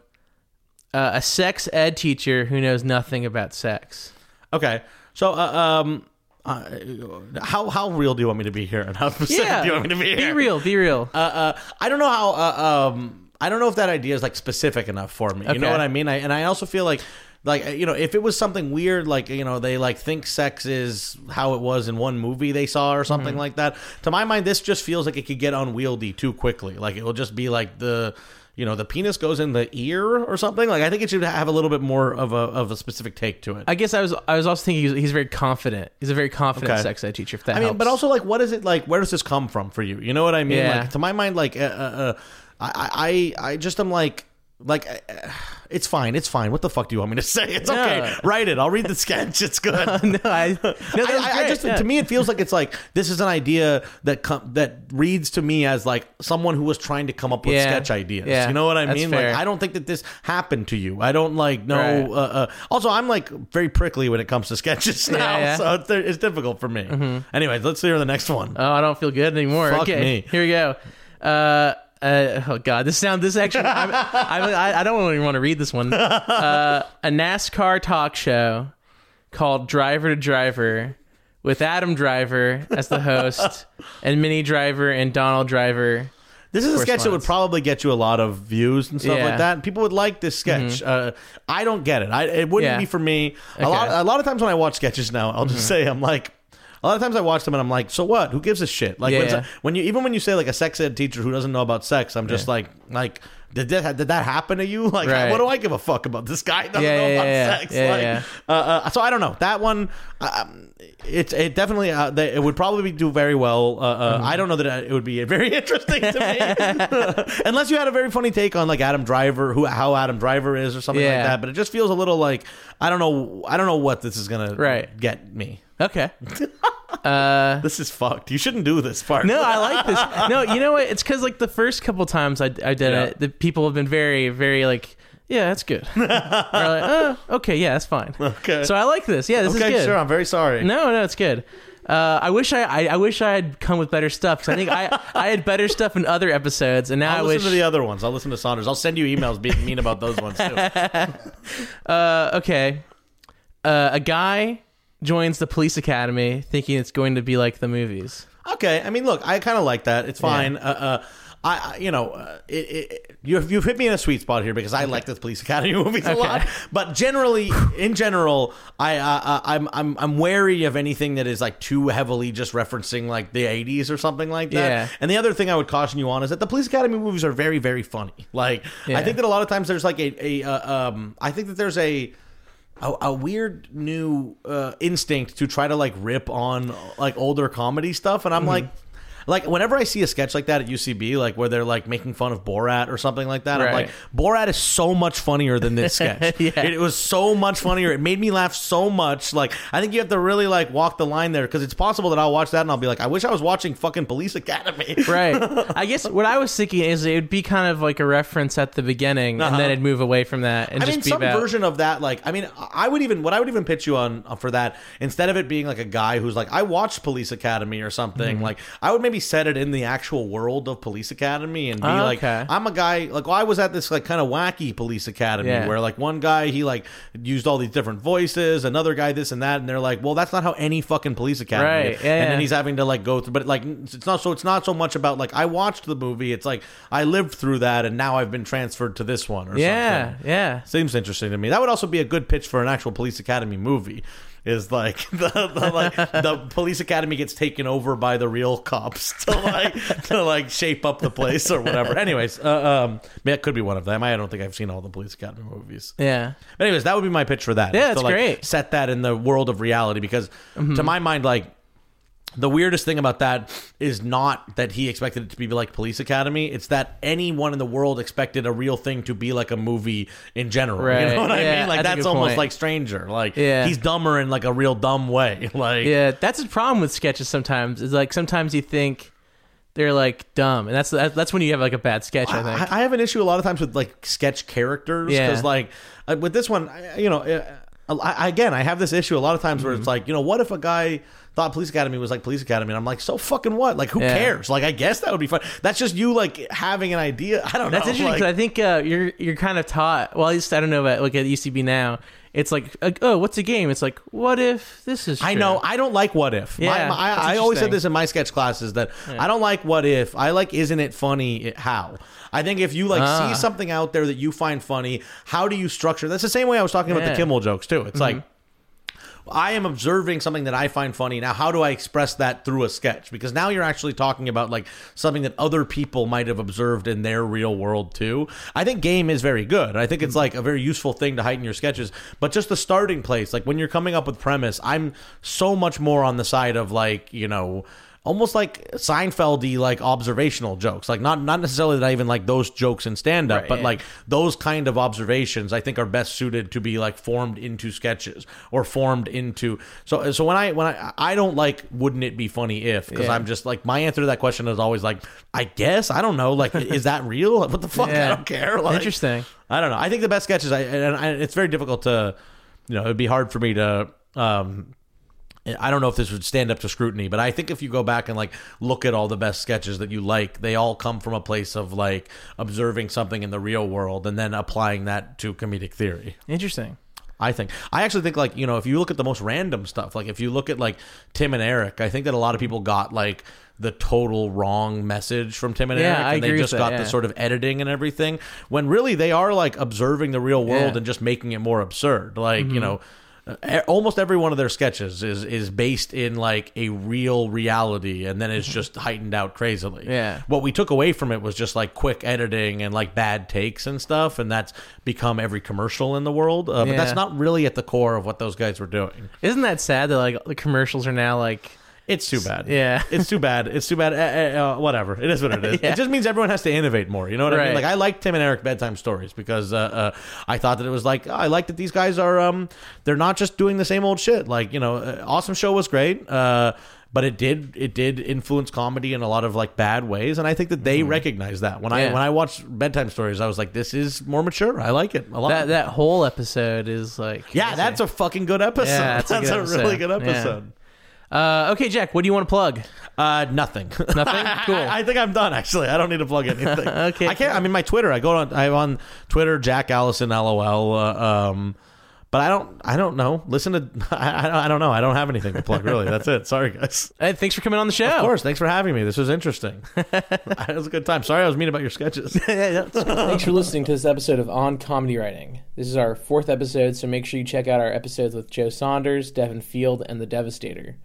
[SPEAKER 1] uh, a sex ed teacher who knows nothing about sex.
[SPEAKER 2] Okay. So, uh, um, uh, how how real do you want me to be here, and how specific
[SPEAKER 1] Yeah.
[SPEAKER 2] do you want me to be here?
[SPEAKER 1] Be real. Be real.
[SPEAKER 2] Uh, uh, I don't know how. Uh, um, I don't know if that idea is like specific enough for me. You know what I mean? I, and I also feel like. Like you know, if it was something weird, like you know, they like think sex is how it was in one movie they saw or something
[SPEAKER 1] Mm-hmm.
[SPEAKER 2] like that. To my mind, this just feels like it could get unwieldy too quickly. Like it will just be like the, you know, the penis goes in the ear or something. Like I think it should have a little bit more of a of a specific take to it.
[SPEAKER 1] I guess I was I was also thinking he's, he's very confident. He's a very confident
[SPEAKER 2] Okay.
[SPEAKER 1] sex ed teacher. If that
[SPEAKER 2] I mean, but also like, what is it like? Where does this come from for you? You know what I mean?
[SPEAKER 1] Yeah.
[SPEAKER 2] Like to my mind, like, uh, uh, uh, I, I, I just am like, like, uh, It's fine. It's fine. What the fuck do you want me to say? It's okay. Write it. I'll read the sketch. It's good.
[SPEAKER 1] no, I, no,
[SPEAKER 2] I, I- just
[SPEAKER 1] yeah.
[SPEAKER 2] to me it feels like it's like this is an idea that com- that reads to me as like someone who was trying to come up with
[SPEAKER 1] Yeah.
[SPEAKER 2] sketch ideas.
[SPEAKER 1] Yeah.
[SPEAKER 2] You know what I
[SPEAKER 1] That's
[SPEAKER 2] mean?
[SPEAKER 1] fair.
[SPEAKER 2] Like I don't think that this happened to you. I don't like know.
[SPEAKER 1] Right.
[SPEAKER 2] Uh, uh, also, I'm like very prickly when it comes to sketches now,
[SPEAKER 1] yeah. Mm-hmm.
[SPEAKER 2] so it's, it's difficult for me. Anyways, let's hear the next one.
[SPEAKER 1] Oh, I don't feel good anymore.
[SPEAKER 2] Fuck
[SPEAKER 1] okay,
[SPEAKER 2] me.
[SPEAKER 1] here we go. Uh, uh, oh god, this sound this actually I'm, I'm, I I don't even want to read this one. Uh, a NASCAR talk show called Driver to Driver with Adam Driver as the host and Minnie Driver and Donald Driver.
[SPEAKER 2] This is a sketch that would probably get you a lot of views and stuff
[SPEAKER 1] Yeah. Mm-hmm.
[SPEAKER 2] like that. People would like this sketch. Uh, I don't get it. I, it wouldn't
[SPEAKER 1] Yeah.
[SPEAKER 2] be for me. A
[SPEAKER 1] Okay. Mm-hmm.
[SPEAKER 2] lot. A lot of times when I watch sketches now, I'll just say I'm like. A lot of times I watch them and I'm like, so what? Who gives a shit? Like when,
[SPEAKER 1] Yeah.
[SPEAKER 2] when you even when you say like a sex ed teacher who doesn't know about sex, I'm just like like did that did that happen to you? Like
[SPEAKER 1] Right.
[SPEAKER 2] what do I give a fuck about this guy? Doesn't
[SPEAKER 1] Yeah,
[SPEAKER 2] know
[SPEAKER 1] yeah,
[SPEAKER 2] about
[SPEAKER 1] yeah,
[SPEAKER 2] sex.
[SPEAKER 1] yeah,
[SPEAKER 2] like,
[SPEAKER 1] yeah.
[SPEAKER 2] Uh, uh, so I don't know that one. Um, it it definitely uh, they, it would probably do very well. Uh, uh,
[SPEAKER 1] Mm-hmm.
[SPEAKER 2] I don't know that it would be very interesting to me, unless you had a very funny take on like Adam Driver, who how Adam Driver is or something like that. But it just feels a little like I don't know. I don't know what this is gonna
[SPEAKER 1] Right.
[SPEAKER 2] get me.
[SPEAKER 1] Okay. Uh,
[SPEAKER 2] This is fucked. You shouldn't do this part.
[SPEAKER 1] no, I like this. No, you know what? It's because like the first couple times I, I did
[SPEAKER 2] Yeah.
[SPEAKER 1] it, the people have been very, very like, yeah, that's good. Like, oh, okay, yeah, that's fine.
[SPEAKER 2] Okay.
[SPEAKER 1] So I like this. Yeah, this is good.
[SPEAKER 2] sure. I'm very sorry.
[SPEAKER 1] No, no, it's good. Uh, I wish I, I, I wish I had come with better stuff because I think I, I had better stuff in other episodes, and now
[SPEAKER 2] I'll
[SPEAKER 1] I
[SPEAKER 2] listen
[SPEAKER 1] wish.
[SPEAKER 2] to the other ones. I'll listen to Saunders. I'll send you emails being mean about those ones too.
[SPEAKER 1] uh, okay, uh, a guy joins the police academy thinking it's going to be like the movies.
[SPEAKER 2] Okay, I mean, look, I kind of like that. It's fine. Uh, uh, I, I, you know, uh, it, it, you've, you've hit me in a sweet spot here because I like the Police Academy movies a lot. But generally, in general, I, uh, uh, I'm, I'm, I'm wary of anything that is like too heavily just referencing like the '80s or something like that.
[SPEAKER 1] Yeah.
[SPEAKER 2] And the other thing I would caution you on is that the Police Academy movies are very, very funny. Like, I think that a lot of times there's like a, a uh, um, I think that there's a a, a weird new uh, instinct to try to like rip on like older comedy stuff, and I'm
[SPEAKER 1] Mm-hmm.
[SPEAKER 2] like. Like whenever I see a sketch like that at UCB, like where they're like making fun of Borat or something like that, I'm like, Borat is so much funnier than this sketch.
[SPEAKER 1] Yeah.
[SPEAKER 2] it, was so much funnier. It made me laugh so much. Like I think you have to really like walk the line there because it's possible that I'll watch that and I'll be like, I wish I was watching fucking Police Academy.
[SPEAKER 1] Right. I guess what I was thinking is it would be kind of like a reference at the beginning,
[SPEAKER 2] Uh-huh.
[SPEAKER 1] and then it'd move away from that and
[SPEAKER 2] I
[SPEAKER 1] just
[SPEAKER 2] mean, some
[SPEAKER 1] about.
[SPEAKER 2] version of that. Like, I mean, I would even what I would even pitch you on uh, for that instead of it being like a guy who's like, I watched Police Academy or something.
[SPEAKER 1] Mm-hmm.
[SPEAKER 2] Like, I would maybe set it in the actual world of Police Academy and be
[SPEAKER 1] Oh,
[SPEAKER 2] like,
[SPEAKER 1] okay.
[SPEAKER 2] I'm a guy. Like, well, I was at this like kind of wacky Police Academy
[SPEAKER 1] Yeah.
[SPEAKER 2] where like one guy he like used all these different voices, another guy this and that, and they're like, well, that's not how any fucking Police Academy.
[SPEAKER 1] Right,
[SPEAKER 2] is.
[SPEAKER 1] yeah,
[SPEAKER 2] and then he's having to like go through, but like it's not so. It's not so much about like I watched the movie. It's like I lived through that, and now I've been transferred to this one. Or
[SPEAKER 1] yeah,
[SPEAKER 2] something.
[SPEAKER 1] yeah.
[SPEAKER 2] Seems interesting to me. That would also be a good pitch for an actual police academy movie. Is like the, the like the police academy gets taken over by the real cops to like to like shape up the place or whatever. Anyways, uh, um, that could be one of them. I don't think I've seen all the police academy movies.
[SPEAKER 1] Yeah.
[SPEAKER 2] Anyways, that would be my pitch for that.
[SPEAKER 1] Yeah, that's
[SPEAKER 2] to, like,
[SPEAKER 1] great. Mm-hmm.
[SPEAKER 2] Set that in the world of reality because, to my mind, like the weirdest thing about that is not that he expected it to be like Police Academy. It's that anyone in the world expected a real thing to be like a movie in general.
[SPEAKER 1] Right.
[SPEAKER 2] You know what I mean? Like
[SPEAKER 1] that's
[SPEAKER 2] that's almost
[SPEAKER 1] point.
[SPEAKER 2] like Stranger. Like
[SPEAKER 1] Yeah.
[SPEAKER 2] he's dumber in like a real dumb way. Like
[SPEAKER 1] Yeah, that's the problem with sketches sometimes. Is like sometimes you think they're like dumb, and that's that's when you have like a bad sketch. I think.
[SPEAKER 2] I, I have an issue a lot of times with like sketch characters
[SPEAKER 1] Yeah.
[SPEAKER 2] because like uh, with this one, you know, uh, again, I have this issue a lot of times where
[SPEAKER 1] Mm-hmm.
[SPEAKER 2] it's like, you know, what if a guy thought Police Academy was like Police Academy, and I'm like, so fucking what? Like, who
[SPEAKER 1] Yeah.
[SPEAKER 2] cares? Like, I guess that would be fun. That's just you like having an idea. I don't know.
[SPEAKER 1] That's
[SPEAKER 2] know.
[SPEAKER 1] interesting
[SPEAKER 2] like-
[SPEAKER 1] because I think uh, you're you're kind of taught. Well, at least I don't know about like at UCB now. It's like, uh, oh, what's a game? It's like, what if this is?
[SPEAKER 2] I
[SPEAKER 1] true?
[SPEAKER 2] know. I don't like what if. My-
[SPEAKER 1] Yeah,
[SPEAKER 2] my-
[SPEAKER 1] that's
[SPEAKER 2] I, I always said
[SPEAKER 1] interesting.
[SPEAKER 2] this in my sketch classes that I don't like what if. I like isn't it funny? It, how? I think if you like
[SPEAKER 1] Ah.
[SPEAKER 2] see something out there that you find funny, how do you structure? That's the same way I was talking about the
[SPEAKER 1] Yeah.
[SPEAKER 2] Kimmel jokes too. It's like. I am observing something that I find funny. Now, how do I express that through a sketch? Because now you're actually talking about like something that other people might have observed in their real world too. I think game is very good. I think it's like a very useful thing to heighten your sketches. But just the starting place, like when you're coming up with premise, I'm so much more on the side of like you know. Almost like Seinfeldy like observational jokes. Like not not necessarily that I even like those jokes in stand up,
[SPEAKER 1] Right,
[SPEAKER 2] but
[SPEAKER 1] yeah.
[SPEAKER 2] like those kind of observations I think are best suited to be like formed into sketches or formed into so so when I when I I don't like wouldn't it be funny if because
[SPEAKER 1] Yeah.
[SPEAKER 2] I'm just like my answer to that question is always like I guess I don't know like is that real what the fuck I don't care like,
[SPEAKER 1] Interesting.
[SPEAKER 2] I don't know I think the best sketches I and I, it's very difficult to you know it'd be hard for me to um I don't know if this would stand up to scrutiny, but I think if you go back and like look at all the best sketches that you like, they all come from a place of like observing something in the real world and then applying that to comedic theory.
[SPEAKER 1] Interesting.
[SPEAKER 2] I think. I actually think like, you know, if you look at the most random stuff, like if you look at like Tim and Eric, I think that a lot of people got like the total wrong message from Tim and
[SPEAKER 1] Yeah,
[SPEAKER 2] Eric
[SPEAKER 1] I
[SPEAKER 2] and they just
[SPEAKER 1] that,
[SPEAKER 2] got the sort of editing and everything when really they are like observing the real world
[SPEAKER 1] Yeah.
[SPEAKER 2] and just making it more absurd. Like,
[SPEAKER 1] Mm-hmm.
[SPEAKER 2] you know, almost every one of their sketches is is based in like a real reality and then it's just heightened out crazily.
[SPEAKER 1] Yeah.
[SPEAKER 2] What we took away from it was just like quick editing and like bad takes and stuff and that's become every commercial in the world. Uh, but
[SPEAKER 1] Yeah.
[SPEAKER 2] that's not really at the core of what those guys were doing.
[SPEAKER 1] Isn't that sad that like the commercials are now like
[SPEAKER 2] It's too bad.
[SPEAKER 1] Yeah.
[SPEAKER 2] it's too bad. It's too bad. Uh, uh, whatever. It is what it is.
[SPEAKER 1] Yeah.
[SPEAKER 2] It just means everyone has to innovate more. You know what I mean? Like I like Tim and Eric bedtime stories because uh, uh, I thought that it was like oh, I like that these guys are um they're not just doing the same old shit. Like you know, uh, awesome show was great. Uh, but it did it did influence comedy in a lot of like bad ways, and I think that they recognize that. When I
[SPEAKER 1] Mm-hmm.
[SPEAKER 2] When I watched bedtime stories, I was like, this is more mature. I like it a lot.
[SPEAKER 1] that that whole episode is like
[SPEAKER 2] yeah, that's a fucking good episode.
[SPEAKER 1] Yeah, that's a good
[SPEAKER 2] really
[SPEAKER 1] episode.
[SPEAKER 2] good
[SPEAKER 1] Yeah.
[SPEAKER 2] Episode.
[SPEAKER 1] uh, okay, Jack. What do you want to plug?
[SPEAKER 2] Uh, nothing.
[SPEAKER 1] Nothing. Cool.
[SPEAKER 2] I, I think I'm done. Actually, I don't need to plug anything.
[SPEAKER 1] Okay,
[SPEAKER 2] I can't. I mean, my Twitter. I go on. I'm on Twitter. Jack Allison. LOL. Uh, um, but I don't. I don't know. Listen to. I, I, I don't know. I don't have anything to plug. Really. That's it. Sorry, guys.
[SPEAKER 1] Hey, thanks for coming on the show.
[SPEAKER 2] Of course. Thanks for having me. This was interesting. it was a good time. Sorry, I was mean about your sketches.
[SPEAKER 1] Thanks for listening to this episode of On Comedy Writing. This is our fourth episode, so make sure you check out our episodes with Joe Saunders, Devin Field, and The Devastator.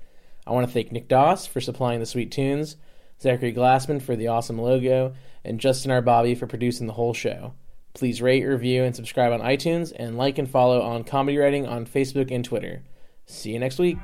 [SPEAKER 1] I want to thank Nick Doss for supplying the sweet tunes, Zachary Glassman for the awesome logo, and Justin R. Bobby for producing the whole show. Please rate, review, and subscribe on iTunes, and like and follow On Comedy Writing on Facebook and Twitter. See you next week.